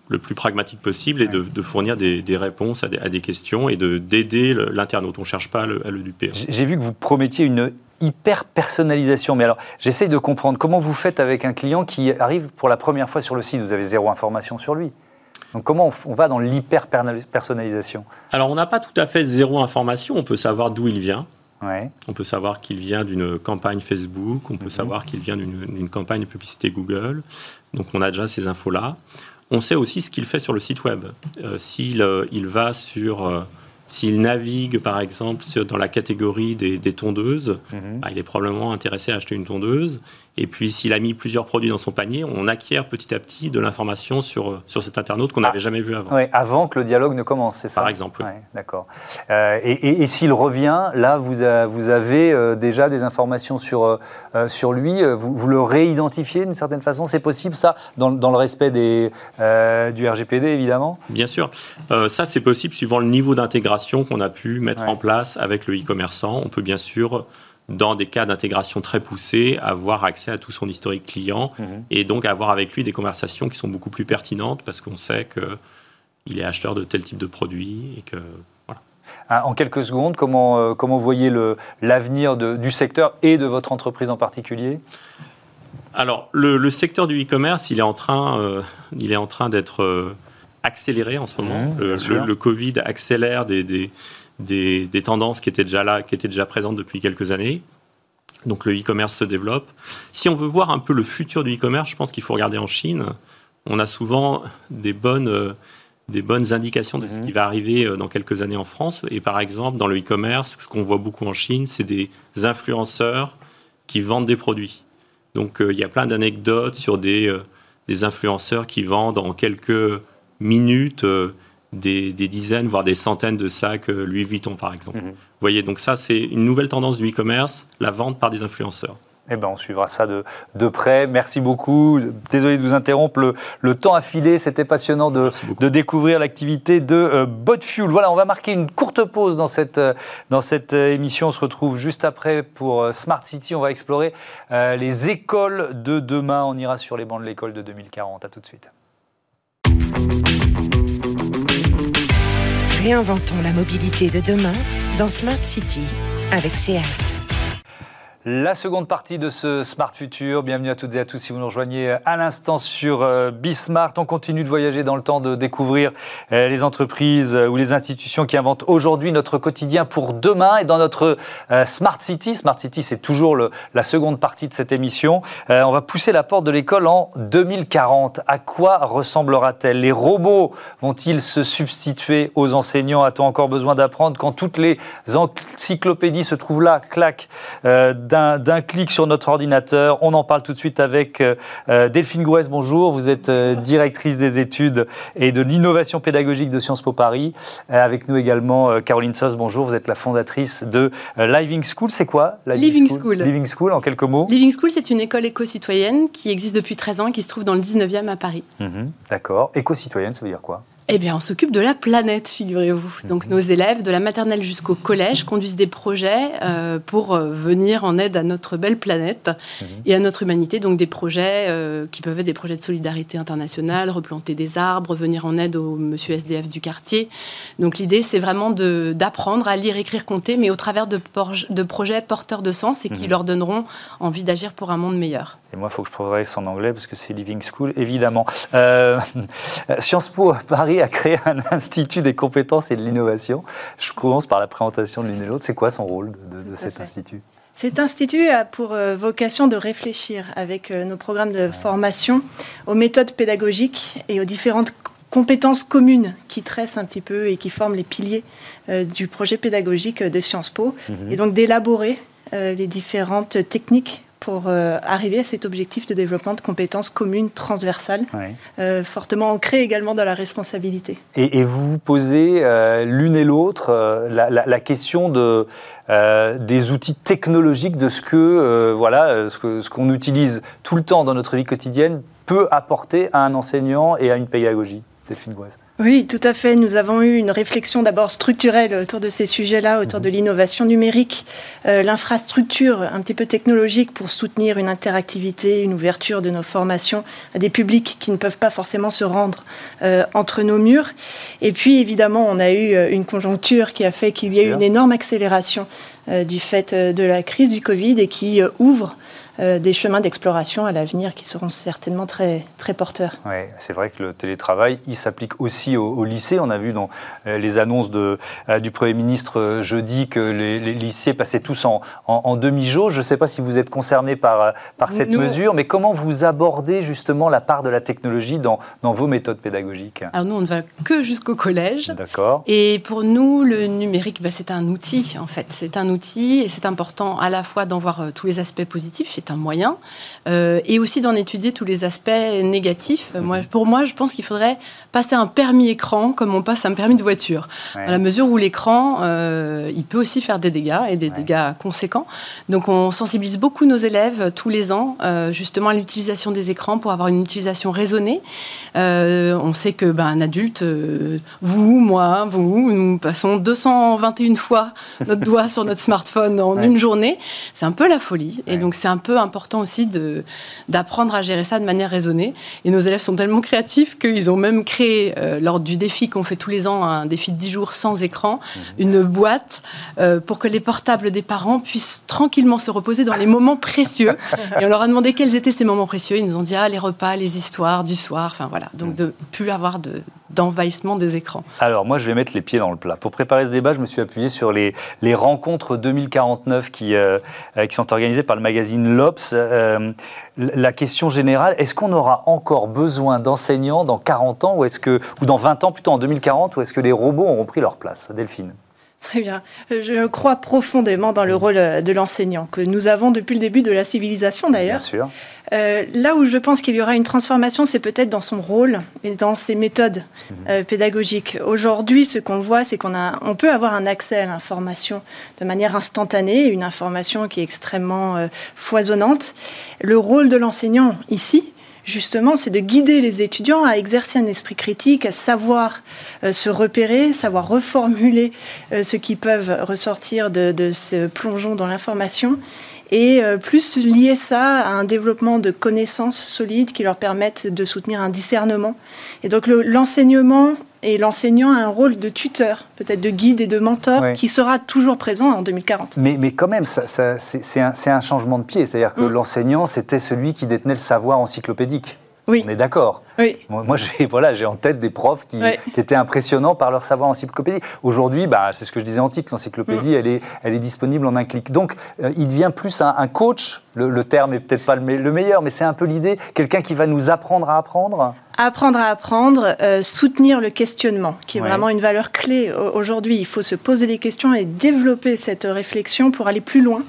le plus pragmatique possible et de, fournir des, réponses à des, questions et d'aider l'internaute. On ne cherche pas à le, duper. Hein. J'ai vu que vous promettiez une hyper personnalisation. Mais alors, j'essaye de comprendre comment vous faites avec un client qui arrive pour la première fois sur le site. Vous avez zéro information sur lui. Donc comment on, va dans l'hyper personnalisation? Alors on n'a pas tout à fait zéro information. On peut savoir d'où il vient. On peut savoir qu'il vient d'une campagne Facebook, on peut mhm. savoir qu'il vient d'une campagne de publicité Google. Donc on a déjà ces infos-là. On sait aussi ce qu'il fait sur le site web. Euh, s'il euh, il va sur... Euh, s'il navigue, par exemple, dans la catégorie des, tondeuses, mhm. bah, il est probablement intéressé à acheter une tondeuse. Et puis, s'il a mis plusieurs produits dans son panier, on acquiert petit à petit de l'information sur, sur cet internaute qu'on ah. n'avait jamais vu avant. Oui, avant que le dialogue ne commence, c'est ça Par exemple. D'accord. Euh, et, s'il revient, là, vous, vous avez euh, déjà des informations sur, euh, sur lui. Vous, vous, le réidentifiez d'une certaine façon C'est possible, ça, dans, dans, le respect des, du RGPD, évidemment? Bien sûr. ça, c'est possible suivant le niveau d'intégration qu'on a pu mettre en place avec le e-commerçant. On peut bien sûr dans des cas d'intégration très poussés, avoir accès à tout son historique client mhm. et donc avoir avec lui des conversations qui sont beaucoup plus pertinentes parce qu'on sait qu'il est acheteur de tel type de produit et que. Ah, en quelques secondes, comment, euh, comment voyez l'avenir du secteur et de votre entreprise en particulier? Alors, le, secteur du e-commerce, il est en train, euh, il est en train d'être euh, accéléré en ce moment. Mhm, le, le, Covid accélère des, des des, tendances qui étaient déjà là, qui étaient déjà présentes depuis quelques années. Donc le e-commerce se développe. Si on veut voir un peu le futur du e-commerce, je pense qu'il faut regarder en Chine. On a souvent des bonnes, euh, des bonnes indications de ce mhm. qui va arriver euh, dans quelques années en France. Et par exemple, dans le e-commerce, ce qu'on voit beaucoup en Chine, c'est des influenceurs qui vendent des produits. Donc il y a plein d'anecdotes sur des, des influenceurs qui vendent en quelques minutes des, dizaines, voire des centaines de sacs Louis Vuitton, par exemple. Mhm. Vous voyez, donc ça, c'est une nouvelle tendance du e-commerce, la vente par des influenceurs. Eh ben, on suivra ça de, de, près. Merci beaucoup. Désolé de vous interrompre. Le, le temps a filé. C'était passionnant de, de, découvrir l'activité de euh, Botfuel. Voilà, on va marquer une courte pause dans cette, euh, dans cette euh, émission. On se retrouve juste après pour Smart City. On va explorer les écoles de demain. On ira sur les bancs de l'école de 2040. À tout de suite. Réinventons la mobilité de demain dans Smart City avec SEAT. La seconde partie de ce Smart Future. Bienvenue à toutes et à tous si vous nous rejoignez à l'instant sur euh, Bismart. On continue de voyager dans le temps, de découvrir euh, les entreprises euh, ou les institutions qui inventent aujourd'hui notre quotidien pour demain. Et dans notre Smart City, Smart City c'est toujours la seconde partie de cette émission, on va pousser la porte de l'école en 2040. À quoi ressemblera-t-elle? Les robots vont-ils se substituer aux enseignants? A-t-on encore besoin d'apprendre quand toutes les encyclopédies se trouvent là, clac d'un clic sur notre ordinateur. On en parle tout de suite avec euh, euh, Delphine Gouès. Bonjour, vous êtes euh, directrice des études et de l'innovation pédagogique de Sciences Po Paris. avec nous également Caroline Sos. Bonjour, vous êtes la fondatrice de Living School. C'est quoi Living, School, Living School, en quelques mots. Living School, c'est une école éco-citoyenne qui existe depuis 13 ans et qui se trouve dans le 19e à Paris. Mhm, d'accord. Éco-citoyenne, ça veut dire quoi? Eh bien, on s'occupe de la planète, figurez-vous. Donc, nos élèves, de la maternelle jusqu'au collège, conduisent des projets euh, pour euh, venir en aide à notre belle planète mhm. et à notre humanité. Donc, des projets euh, qui peuvent être des projets de solidarité internationale, replanter des arbres, venir en aide au monsieur SDF du quartier. Donc, l'idée, c'est vraiment d'apprendre à lire, écrire, compter, mais au travers de, de projets porteurs de sens et qui mhm. leur donneront envie d'agir pour un monde meilleur. Et moi, il faut que je progresse en anglais parce que c'est Living School, évidemment. Euh, Sciences Po Paris a créé un institut des compétences et de l'innovation. Je commence par la présentation de l'une et l'autre. C'est quoi son rôle de, cet institut? Cet institut a pour euh, vocation de réfléchir avec euh, nos programmes de formation aux méthodes pédagogiques et aux différentes compétences communes qui tressent un petit peu et qui forment les piliers du projet pédagogique de Sciences Po, mhm. et donc d'élaborer les différentes techniques pour euh, arriver à cet objectif de développement de compétences communes transversales, euh, fortement ancrées également dans la responsabilité. Et, vous posez euh, l'une et l'autre la, question de, des outils technologiques, de ce que voilà, ce qu'on ce qu'on utilise tout le temps dans notre vie quotidienne peut apporter à un enseignant et à une pédagogie. Delphine. Oui, tout à fait. Nous avons eu une réflexion d'abord structurelle autour de ces sujets-là, autour de l'innovation numérique, euh, l'infrastructure un petit peu technologique pour soutenir une interactivité, une ouverture de nos formations à des publics qui ne peuvent pas forcément se rendre euh, entre nos murs. Et puis, évidemment, on a eu euh, une conjoncture qui a fait qu'il y a eu une énorme accélération du fait de la crise du Covid et qui ouvre euh, des chemins d'exploration à l'avenir qui seront certainement très, très porteurs. Oui, c'est vrai que le télétravail, il s'applique aussi au, lycée. On a vu dans euh, les annonces de, euh, du Premier ministre jeudi que les, lycées passaient tous en, en, demi-jour. Je ne sais pas si vous êtes concerné par, par cette mesure, mais comment vous abordez justement la part de la technologie dans, dans vos méthodes pédagogiques? Alors nous, on ne va que jusqu'au collège. D'accord. Et pour nous, le numérique, bah, c'est un outil en fait. C'est un outil et c'est important à la fois d'en voir tous les aspects positifs un moyen, euh, et aussi d'en étudier tous les aspects négatifs. Moi, pour moi, je pense qu'il faudrait passer un permis écran comme on passe un permis de voiture. À la mesure où l'écran, euh, il peut aussi faire des dégâts et des dégâts conséquents. Donc on sensibilise beaucoup nos élèves tous les ans euh, justement à l'utilisation des écrans pour avoir une utilisation raisonnée. on sait que ben, un adulte, vous, moi, vous, nous passons 221 fois notre doigt sur notre smartphone en une journée. C'est un peu la folie. Et donc c'est un peu important aussi d'apprendre à gérer ça de manière raisonnée. Et nos élèves sont tellement créatifs qu'ils ont même créé, euh, lors du défi qu'on fait tous les ans, un défi de 10 jours sans écran, mhm. une boîte euh, pour que les portables des parents puissent tranquillement se reposer dans les moments précieux. Et on leur a demandé quels étaient ces moments précieux. Ils nous ont dit ah, les repas, les histoires du soir. Enfin voilà. Donc de plus avoir d'envahissement des écrans. Alors moi, je vais mettre les pieds dans le plat. Pour préparer ce débat, je me suis appuyé sur les, les rencontres 2049 qui, euh, qui sont organisées par le magazine L'Obs la question générale, est-ce qu'on aura encore besoin d'enseignants dans 40 ans ou, est-ce que, ou dans 20 ans, plutôt en 2040, ou est-ce que les robots auront pris leur place? Delphine Très bien. Je crois profondément dans le rôle de l'enseignant, que nous avons depuis le début de la civilisation d'ailleurs. Bien sûr. Euh, là où je pense qu'il y aura une transformation, c'est peut-être dans son rôle et dans ses méthodes mhm. euh, pédagogiques. Aujourd'hui, ce qu'on voit, c'est qu'on on peut avoir un accès à l'information de manière instantanée, une information qui est extrêmement euh, foisonnante. Le rôle de l'enseignant ici, justement, c'est de guider les étudiants à exercer un esprit critique, à savoir se repérer, savoir reformuler ce qui peuvent ressortir de, de ce plongeon dans l'information et euh, plus lier ça à un développement de connaissances solides qui leur permettent de soutenir un discernement. Et donc l'enseignement et l'enseignant a un rôle de tuteur, peut-être de guide et de mentor, qui sera toujours présent en 2040. Mais, mais quand même, ça, c'est un, un, changement de pied. C'est-à-dire que mm. l'enseignant, c'était celui qui détenait le savoir encyclopédique. Oui. On est d'accord. Oui. Moi, j'ai voilà, en tête des profs qui, étaient impressionnants par leur savoir encyclopédique. Aujourd'hui, bah, c'est ce que je disais antique, l'encyclopédie, mm. elle, est, elle est disponible en un clic. Donc, euh, il devient plus un, coach. Le, terme est peut-être pas le, meilleur, mais c'est un peu l'idée. Quelqu'un qui va nous apprendre à apprendre? Apprendre à apprendre, euh, soutenir le questionnement, qui est vraiment une valeur clé aujourd'hui. Il faut se poser des questions et développer cette réflexion pour aller plus loin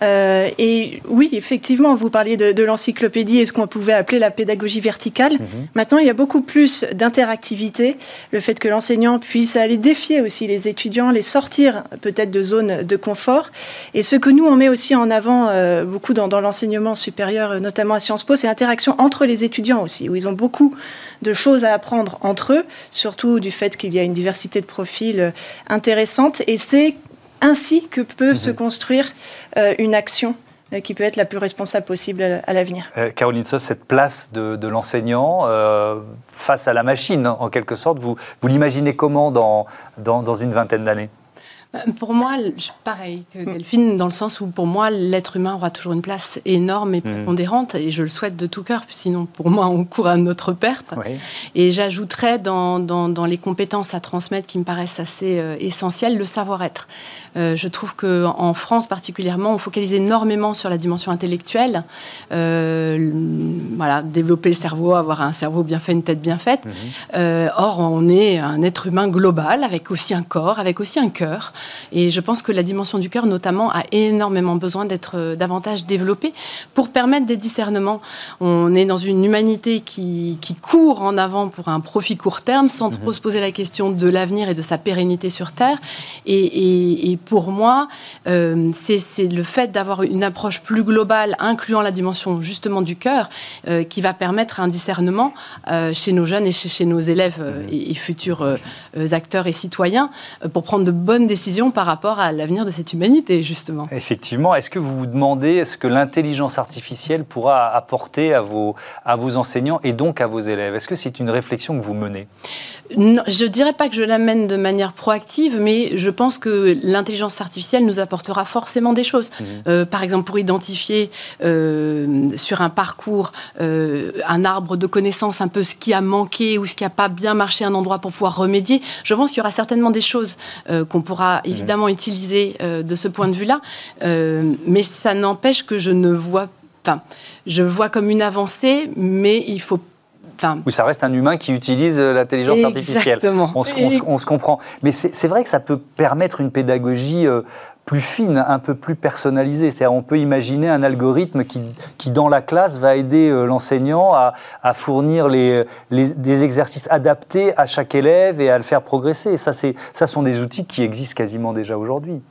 euh, et oui, effectivement, vous parliez de, l'encyclopédie et ce qu'on pouvait appeler la pédagogie verticale. Mhm. Maintenant, il y a beaucoup plus d'interactivité. Le fait que l'enseignant puisse aller défier aussi les étudiants, les sortir peut-être de zones de confort. Et ce que nous, on met aussi en avant euh, beaucoup dans, l'enseignement supérieur, notamment à Sciences Po, c'est l'interaction entre les étudiants aussi, où ils ont beaucoup de choses à apprendre entre eux, surtout du fait qu'il y a une diversité de profils euh, intéressante. Et c'est ainsi que peut se mhm. construire euh, une action euh, qui peut être la plus responsable possible à l'avenir. Euh, Caroline Sos, cette place de, l'enseignant face à la machine, en quelque sorte, vous, vous l'imaginez comment dans, dans une vingtaine d'années? Pour moi, pareil que Delphine, dans le sens où pour moi, l'être humain aura toujours une place énorme et mhm. prépondérante, et je le souhaite de tout cœur, sinon pour moi, on court à notre perte. Et j'ajouterais dans, dans, les compétences à transmettre qui me paraissent assez essentielles, le savoir-être. Euh, je trouve qu'en France particulièrement, on focalise énormément sur la dimension intellectuelle. Euh, voilà, développer le cerveau, avoir un cerveau bien fait, une tête bien faite. Mhm. or, on est un être humain global, avec aussi un corps, avec aussi un cœur. Et je pense que la dimension du cœur, notamment, a énormément besoin d'être euh, davantage développée pour permettre des discernements. On est dans une humanité qui, court en avant pour un profit court terme sans mhm. trop se poser la question de l'avenir et de sa pérennité sur Terre. Et, pour moi, euh, c'est le fait d'avoir une approche plus globale, incluant la dimension justement du cœur, euh, qui va permettre un discernement chez nos jeunes et chez, nos élèves mhm. et, et, futurs acteurs et citoyens pour prendre de bonnes décisions par rapport à l'avenir de cette humanité, justement. Effectivement. Est-ce que vous vous demandez ce que l'intelligence artificielle pourra apporter à vos, à vos enseignants et donc à vos élèves? Est-ce que c'est une réflexion que vous menez? Non, Je ne dirais pas que je l'amène de manière proactive, mais je pense que l'intelligence artificielle nous apportera forcément des choses. Mmh. Euh, par exemple, pour identifier euh, sur un parcours euh, un arbre de connaissances un peu ce qui a manqué ou ce qui n'a pas bien marché à un endroit pour pouvoir remédier, je pense qu'il y aura certainement des choses qu'on pourra évidemment utilisé euh, de ce point de vue-là, mais ça n'empêche que je ne vois pas. Je vois comme une avancée, mais il faut oui, ça reste un humain qui utilise euh, l'intelligence artificielle. On se, on, se, comprend. Mais c'est vrai que ça peut permettre une pédagogie plus fine, un peu plus personnalisée. C'est-à-dire, on peut imaginer un algorithme qui, qui dans la classe, va aider euh, l'enseignant à, à, fournir les, les, des exercices adaptés à chaque élève et à le faire progresser. ça, ça sont des outils qui existent quasiment déjà aujourd'hui.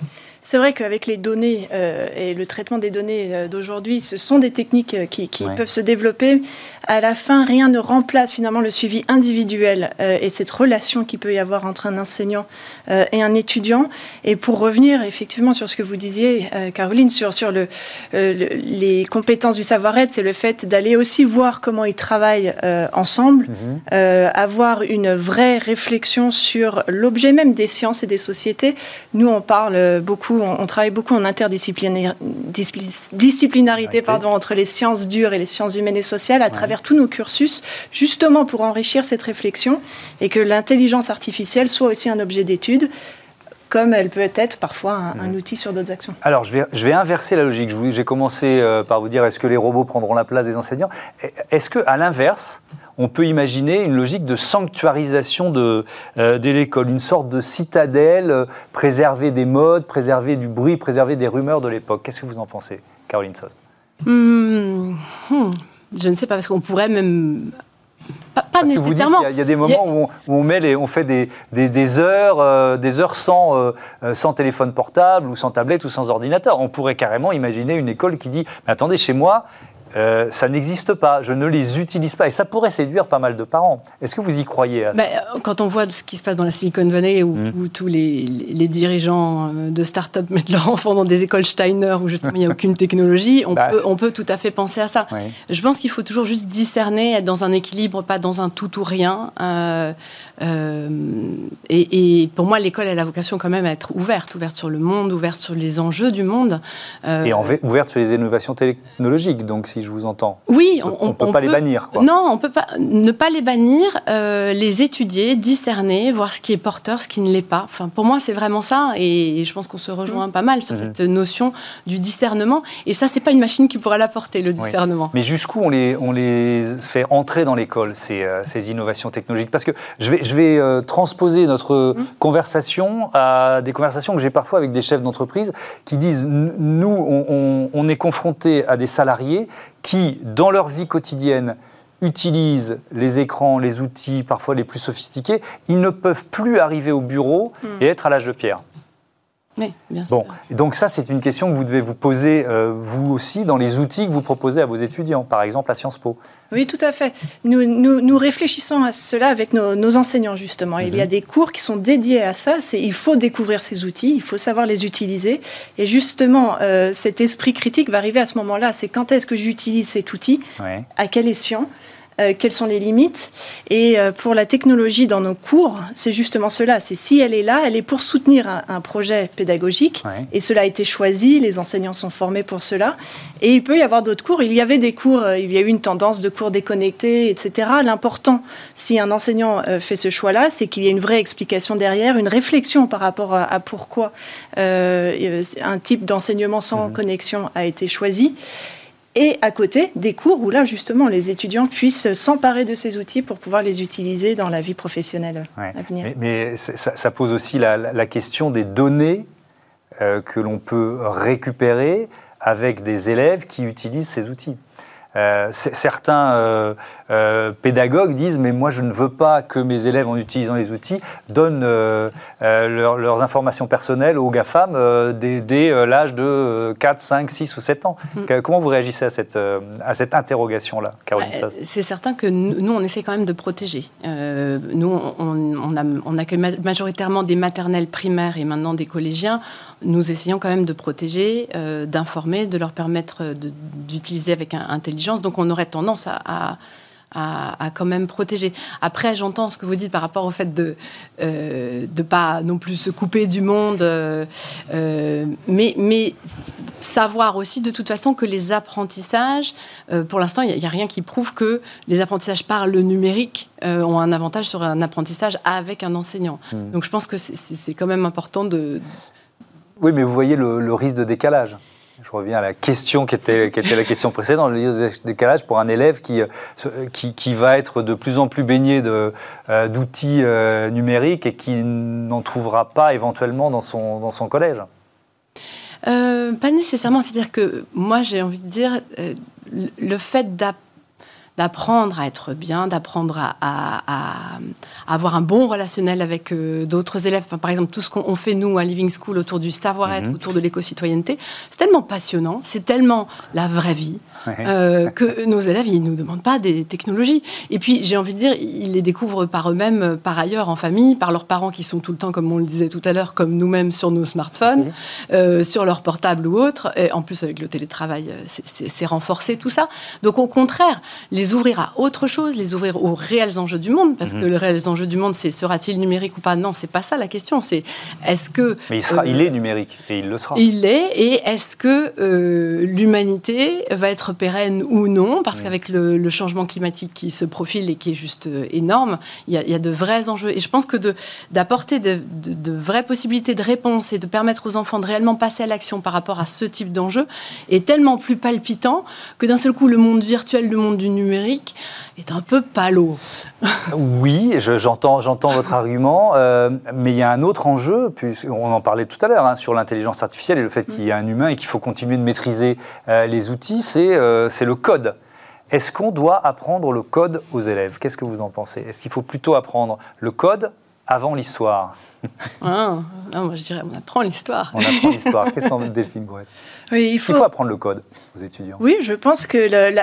C'est vrai qu'avec les données euh, et le traitement des données euh, d'aujourd'hui, ce sont des techniques euh, qui, peuvent se développer. À la fin, rien ne remplace finalement le suivi individuel et cette relation qu'il peut y avoir entre un enseignant et un étudiant. Et pour revenir effectivement sur ce que vous disiez, Caroline, sur, sur le, les compétences du savoir-être, c'est le fait d'aller aussi voir comment ils travaillent ensemble, mhm. avoir une vraie réflexion sur l'objet même des sciences et des sociétés. Nous, on parle beaucoup on, travaille beaucoup en interdisciplinarité pardon, entre les sciences dures et les sciences humaines et sociales à travers tous nos cursus, justement pour enrichir cette réflexion et que l'intelligence artificielle soit aussi un objet d'étude comme elle peut être parfois un, mm. outil sur d'autres actions. Alors, je vais, je vais inverser la logique. J'ai commencé euh, par vous dire est-ce que les robots prendront la place des enseignants? Est-ce qu'à l'inverse, on peut imaginer une logique de sanctuarisation de, euh, de l'école, une sorte de citadelle, euh, préserver des modes, préserver du bruit, préserver des rumeurs de l'époque. Qu'est-ce que vous en pensez, Caroline Sos hmm, hmm. Je ne sais pas, parce qu'on pourrait même pas, nécessairement. Il y, a des moments où, on, met les, on fait des, des, heures, euh, des heures sans, sans téléphone portable ou sans tablette ou sans ordinateur. On pourrait carrément imaginer une école qui dit mais attendez, chez moi, euh, ça n'existe pas, je ne les utilise pas. Et ça pourrait séduire pas mal de parents. Est-ce que vous y croyez à ça euh, Quand on voit ce qui se passe dans la Silicon Valley, où, mmh. tous les, dirigeants euh, de start-up mettent leurs enfants dans des écoles Steiner, où justement il n'y a aucune technologie, on, bah, peut, on, peut, tout à fait penser à ça. Je pense qu'il faut toujours juste discerner, être dans un équilibre, pas dans un tout ou rien. Euh, et, pour moi, l'école a la vocation quand même à être ouverte, ouverte sur le monde, ouverte sur les enjeux du monde. Euh, et ouverte sur les innovations technologiques, donc si je vous entends. Oui, on ne peut pas les bannir. Quoi. Non, on peut pas ne pas les bannir, euh, les étudier, discerner, voir ce qui est porteur, ce qui ne l'est pas. Enfin, pour moi, c'est vraiment ça, et je pense qu'on se rejoint mmh. pas mal sur mmh. cette notion du discernement. Et ça, c'est pas une machine qui pourra l'apporter, le discernement. Mais jusqu'où on les, on les fait entrer dans l'école, ces, ces innovations technologiques? Parce que je vais, je vais euh, transposer notre mmh. conversation à des conversations que j'ai parfois avec des chefs d'entreprise qui disent nous, on, est confronté à des salariés qui, dans leur vie quotidienne, utilisent les écrans, les outils parfois les plus sophistiqués, ils ne peuvent plus arriver au bureau mmh. et être à l'âge de pierre. Oui, bien bon, donc ça, c'est une question que vous devez vous poser, euh, vous aussi, dans les outils que vous proposez à vos étudiants, par exemple à Sciences Po. Oui, tout à fait. Nous, nous, réfléchissons à cela avec nos, enseignants, justement. Il y a mhm. des cours qui sont dédiés à ça. Il faut découvrir ces outils, il faut savoir les utiliser. Et justement, euh, cet esprit critique va arriver à ce moment-là. C'est quand est-ce que j'utilise cet outil, à quel escient euh, quelles sont les limites. Et euh, pour la technologie dans nos cours, c'est justement cela. C'est si elle est là, elle est pour soutenir un, projet pédagogique. Et cela a été choisi, les enseignants sont formés pour cela. Et il peut y avoir d'autres cours. Il y avait des cours, euh, il y a eu une tendance de cours déconnectés, etc. L'important, si un enseignant fait ce choix-là, c'est qu'il y ait une vraie explication derrière, une réflexion par rapport à, pourquoi un type d'enseignement sans mmh. connexion a été choisi et à côté des cours où là justement les étudiants puissent s'emparer de ces outils pour pouvoir les utiliser dans la vie professionnelle à venir. Mais, ça, pose aussi la, question des données euh, que l'on peut récupérer avec des élèves qui utilisent ces outils. Euh, certains euh, euh, pédagogues disent mais moi je ne veux pas que mes élèves en utilisant les outils donnent leurs informations personnelles aux GAFAM dès, l'âge de 4, 5, 6 ou 7 ans. Mm. Comment vous réagissez à cette, à cette interrogation-là, Caroline C'est certain que nous, on essaie quand même de protéger. nous, on, on, a, on accueille majoritairement des maternelles primaires et maintenant des collégiens. Nous essayons quand même de protéger, d'informer, de leur permettre d'utiliser avec intelligence donc on aurait tendance à, quand même protéger. Après, j'entends ce que vous dites par rapport au fait de ne euh, pas non plus se couper du monde, euh, euh, mais, mais savoir aussi de toute façon que les apprentissages, pour l'instant, il n'y a, rien qui prouve que les apprentissages par le numérique ont un avantage sur un apprentissage avec un enseignant. Hmm. Donc je pense que c'est quand même important de... Oui, mais vous voyez le risque de décalage je reviens à la question qui était, la question précédente, le décalage pour un élève qui, euh, qui, qui, va être de plus en plus baigné euh, d'outils euh, numériques et qui n'en trouvera pas éventuellement dans son, dans son collège Pas nécessairement. C'est-à-dire que moi, j'ai envie de dire, le fait d'apprendre d'apprendre à être bien, d'apprendre à, avoir un bon relationnel avec euh, d'autres élèves. par exemple, tout ce qu'on fait, nous, à Living School, autour du savoir-être, mhm. autour de l'éco-citoyenneté, c'est tellement passionnant, c'est tellement la vraie vie. Euh, que nos élèves, ils ne nous demandent pas des technologies. Et puis, j'ai envie de dire, ils les découvrent par eux-mêmes, euh, par ailleurs, en famille, par leurs parents qui sont tout le temps, comme on le disait tout à l'heure, comme nous-mêmes sur nos smartphones, sur leur portable ou autre. Et en plus, avec le télétravail, c'est renforcé tout ça. Donc, au contraire, les les ouvrir à autre chose, les ouvrir aux réels enjeux du monde, parce mhm. que les réels enjeux du monde, c'est sera-t-il numérique ou pas? Non, c'est pas ça la question. C'est est-ce que mais il sera, il est numérique et il le sera. Il est et est-ce que l'humanité va être pérenne ou non Parce qu'avec le, changement climatique qui se profile et qui est juste énorme, il y, a, il y a de vrais enjeux. Et je pense que d'apporter de, de, de, vraies possibilités de réponse et de permettre aux enfants de réellement passer à l'action par rapport à ce type d'enjeu est tellement plus palpitant que d'un seul coup, le monde virtuel, le monde du numérique est un peu palo. oui, j'entends j'entends votre argument, euh, mais il y a un autre enjeu, on en parlait tout à l'heure, hein, sur l'intelligence artificielle et le fait qu'il y a un humain et qu'il faut continuer de maîtriser euh, les outils, euh, c'est le code. Est-ce qu'on doit apprendre le code aux élèves? Qu'est-ce que vous en pensez? Est-ce qu'il faut plutôt apprendre le code avant l'histoire ah, non, moi je dirais on apprend l'histoire. On apprend l'histoire. Qu'est-ce qu'on Delphine oui, il, faut... il faut apprendre le code aux étudiants. Oui, je pense que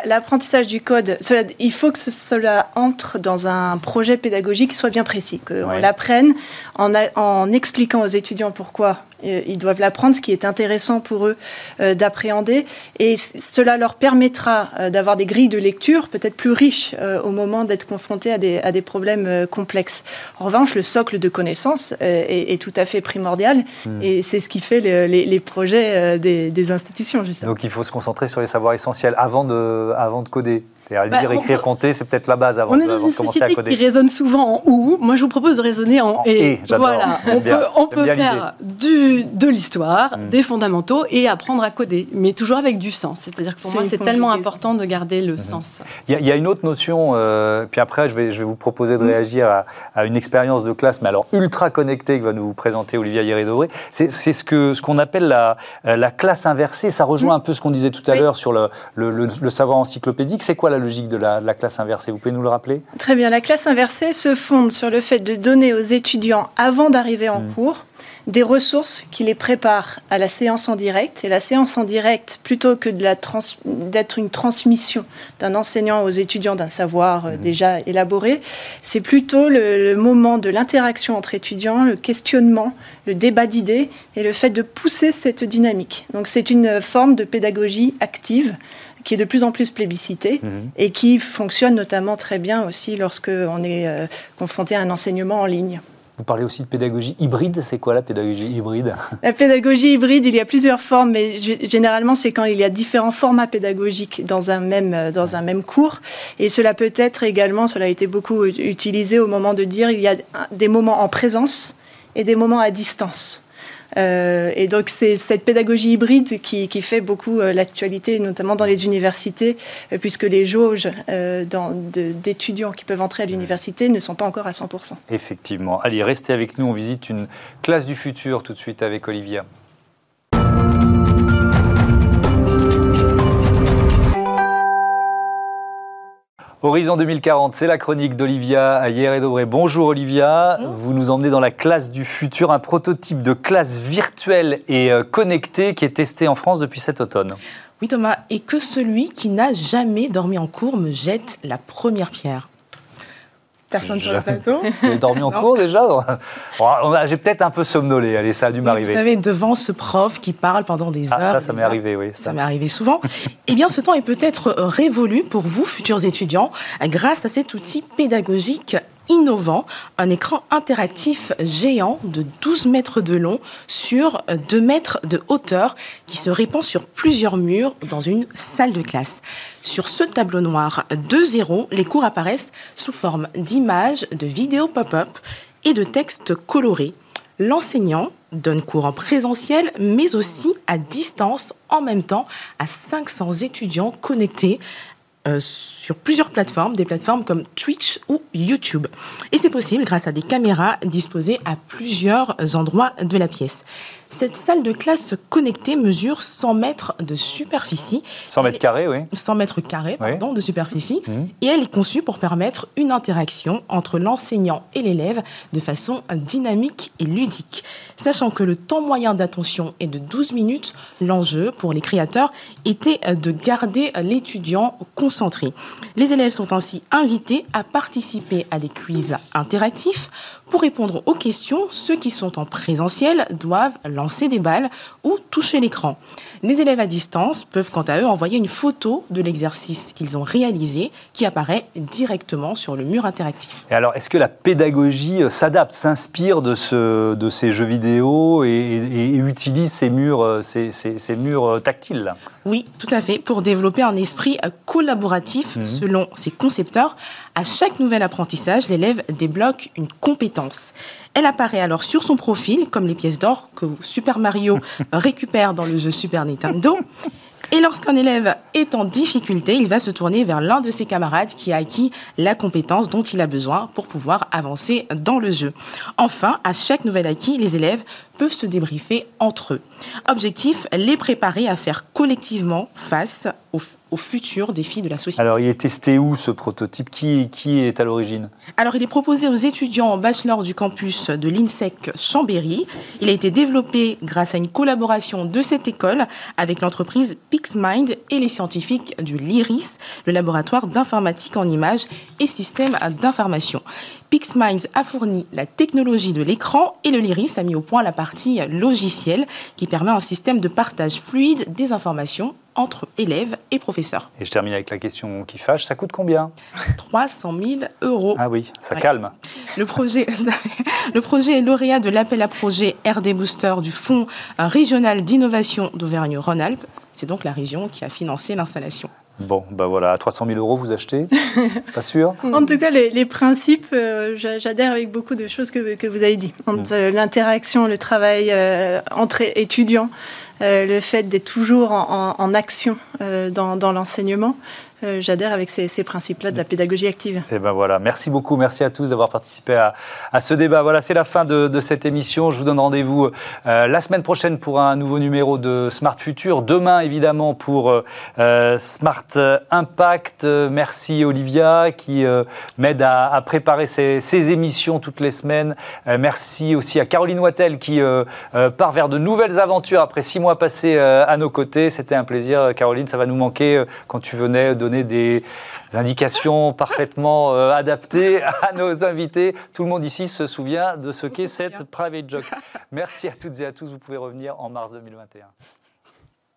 l'apprentissage du code, cela, il faut que cela entre dans un projet pédagogique qui soit bien précis, qu'on l'apprenne en, en expliquant aux étudiants pourquoi euh, ils doivent l'apprendre, ce qui est intéressant pour eux euh, d'appréhender. Et cela leur permettra euh, d'avoir des grilles de lecture peut-être plus riches au moment d'être confrontés à des, à des problèmes complexes. En revanche, le socle de connaissances est, tout à fait primordial hmm. et c'est ce qui fait les, les, projets des, des, institutions. Justement. Donc il faut se concentrer sur les savoirs essentiels avant de, avant de coder c'est-à-dire bah, lire, écrire, compter, c'est peut-être la base avant, on est dans une société qui résonne souvent en ou. Moi, je vous propose de raisonner en, et. Voilà, on peut, on peut faire du, de l'histoire, hmm. des fondamentaux et apprendre à coder, mais toujours avec du sens. C'est-à-dire que pour moi, c'est tellement important de garder le hmm. sens. Il y, a une autre notion, euh, puis après, je vais, je vais vous proposer de hmm. réagir à, une expérience de classe, mais alors ultra connectée que va nous présenter Olivia Hieré-Dobré. C'est ce qu'on ce qu'on appelle la, la classe inversée. Ça rejoint un peu ce qu'on disait tout à l'heure sur le, le, le savoir encyclopédique. C'est quoi la logique de la, classe inversée Vous pouvez nous le rappeler? Très bien. La classe inversée se fonde sur le fait de donner aux étudiants, avant d'arriver en hmm. cours, des ressources qui les préparent à la séance en direct. Et la séance en direct, plutôt que d'être une transmission d'un enseignant aux étudiants d'un savoir euh, hmm. déjà élaboré, c'est plutôt le, moment de l'interaction entre étudiants, le questionnement, le débat d'idées et le fait de pousser cette dynamique. Donc c'est une forme de pédagogie active qui est de plus en plus plébiscité mhm. et qui fonctionne notamment très bien aussi lorsque on est euh, confronté à un enseignement en ligne. Vous parlez aussi de pédagogie hybride. C'est quoi la pédagogie hybride? La pédagogie hybride, il y a plusieurs formes, mais généralement, c'est quand il y a différents formats pédagogiques dans un même, euh, dans un même cours. Et cela peut être également, cela a été beaucoup utilisé au moment de dire, il y a des moments en présence et des moments à distance. Euh, et donc c'est cette pédagogie hybride qui, fait beaucoup euh, l'actualité, notamment dans les universités, euh, puisque les jauges d'étudiants qui peuvent entrer à l'université ne sont pas encore à 100%. Effectivement. Allez, restez avec nous, on visite une classe du futur tout de suite avec Olivia. Horizon 2040, c'est la chronique d'Olivia Ayer et Dobré. Bonjour Olivia, vous nous emmenez dans la classe du futur, un prototype de classe virtuelle et euh, connectée qui est testé en France depuis cet automne. Oui Thomas, et que celui qui n'a jamais dormi en cours me jette la première pierre. Personne sur le plateau Vous avez dormi en cours déjà J'ai peut-être un peu somnolé, allez, ça a dû m'arriver. Vous savez, devant ce prof qui parle pendant des ah, heures. Ça, ça m'est arrivé, oui. Ça, m'est arrivé souvent. eh bien, ce temps est peut-être révolu pour vous, futurs étudiants, grâce à cet outil pédagogique innovant, un écran interactif géant de 12 mètres de long sur 2 mètres de hauteur qui se répand sur plusieurs murs dans une salle de classe. Sur ce tableau noir 2.0, les cours apparaissent sous forme d'images, de vidéos pop-up et de textes colorés. L'enseignant donne cours en présentiel, mais aussi à distance en même temps à 500 étudiants connectés euh, sur plusieurs plateformes, des plateformes comme Twitch ou YouTube. Et c'est possible grâce à des caméras disposées à plusieurs endroits de la pièce. Cette salle de classe connectée mesure 100 mètres de superficie. 100 mètres carrés, oui. 100 mètres carrés, pardon, de superficie. Mmh. Et elle est conçue pour permettre une interaction entre l'enseignant et l'élève de façon dynamique et ludique. Sachant que le temps moyen d'attention est de 12 minutes, l'enjeu pour les créateurs était de garder l'étudiant concentré. Les élèves sont ainsi invités à participer à des quiz interactifs. Pour répondre aux questions, ceux qui sont en présentiel doivent lancer des balles ou toucher l'écran. Les élèves à distance peuvent quant à eux envoyer une photo de l'exercice qu'ils ont réalisé qui apparaît directement sur le mur interactif. Alors, est-ce que la pédagogie euh, s'adapte, s'inspire de, ce, de ces jeux vidéo et, utilise ces murs, euh, euh, tactiles Oui, tout à fait, pour développer un esprit collaboratif mhm. selon ses concepteurs. À chaque nouvel apprentissage, l'élève débloque une compétence. Elle apparaît alors sur son profil, comme les pièces d'or que Super Mario récupère dans le jeu Super Nintendo. Et lorsqu'un élève est en difficulté, il va se tourner vers l'un de ses camarades qui a acquis la compétence dont il a besoin pour pouvoir avancer dans le jeu. Enfin, à chaque nouvel acquis, les élèves peuvent se débriefer entre eux. Objectif, les préparer à faire collectivement face aux, futurs défis de la société. Alors, il est testé où ce prototype? Qui, qui est à l'origine? Alors, il est proposé aux étudiants en bachelor du campus de l'INSEC Chambéry. Il a été développé grâce à une collaboration de cette école avec l'entreprise PixMind et les scientifiques du LIRIS, le laboratoire d'informatique en images et systèmes d'information. PixMinds a fourni la technologie de l'écran et le Lyris a mis au point la partie logicielle qui permet un système de partage fluide des informations entre élèves et professeurs. Et je termine avec la question qui fâche, ça coûte combien 300 000 euros. Ah oui, ça calme. Le projet, le projet est lauréat de l'appel à projet RD Booster du Fonds régional d'innovation d'Auvergne-Rhône-Alpes. C'est donc la région qui a financé l'installation. Bon, ben voilà, à 300 000 euros, vous achetez Pas sûr En tout cas, les, principes, euh, j'adhère avec beaucoup de choses que, que vous avez dit. Entre mm. l'interaction, le travail euh, entre étudiants, euh, le fait d'être toujours en, action dans, dans l'enseignement, euh, j'adhère avec ces, principes-là de la pédagogie active. Et eh ben voilà, merci beaucoup, merci à tous d'avoir participé à, ce débat. Voilà, c'est la fin de, cette émission. Je vous donne rendez-vous euh, la semaine prochaine pour un nouveau numéro de Smart Future. Demain, évidemment, pour euh, Smart Impact. merci Olivia qui m'aide à, préparer ces, ces, émissions toutes les semaines. merci aussi à Caroline Wattel qui part vers de nouvelles aventures après six mois passés à nos côtés. C'était un plaisir, Caroline. Ça va nous manquer quand tu venais de des indications parfaitement euh, adaptées à nos invités. Tout le monde ici se souvient de ce qu'est cette private joke. Merci à toutes et à tous. Vous pouvez revenir en mars 2021.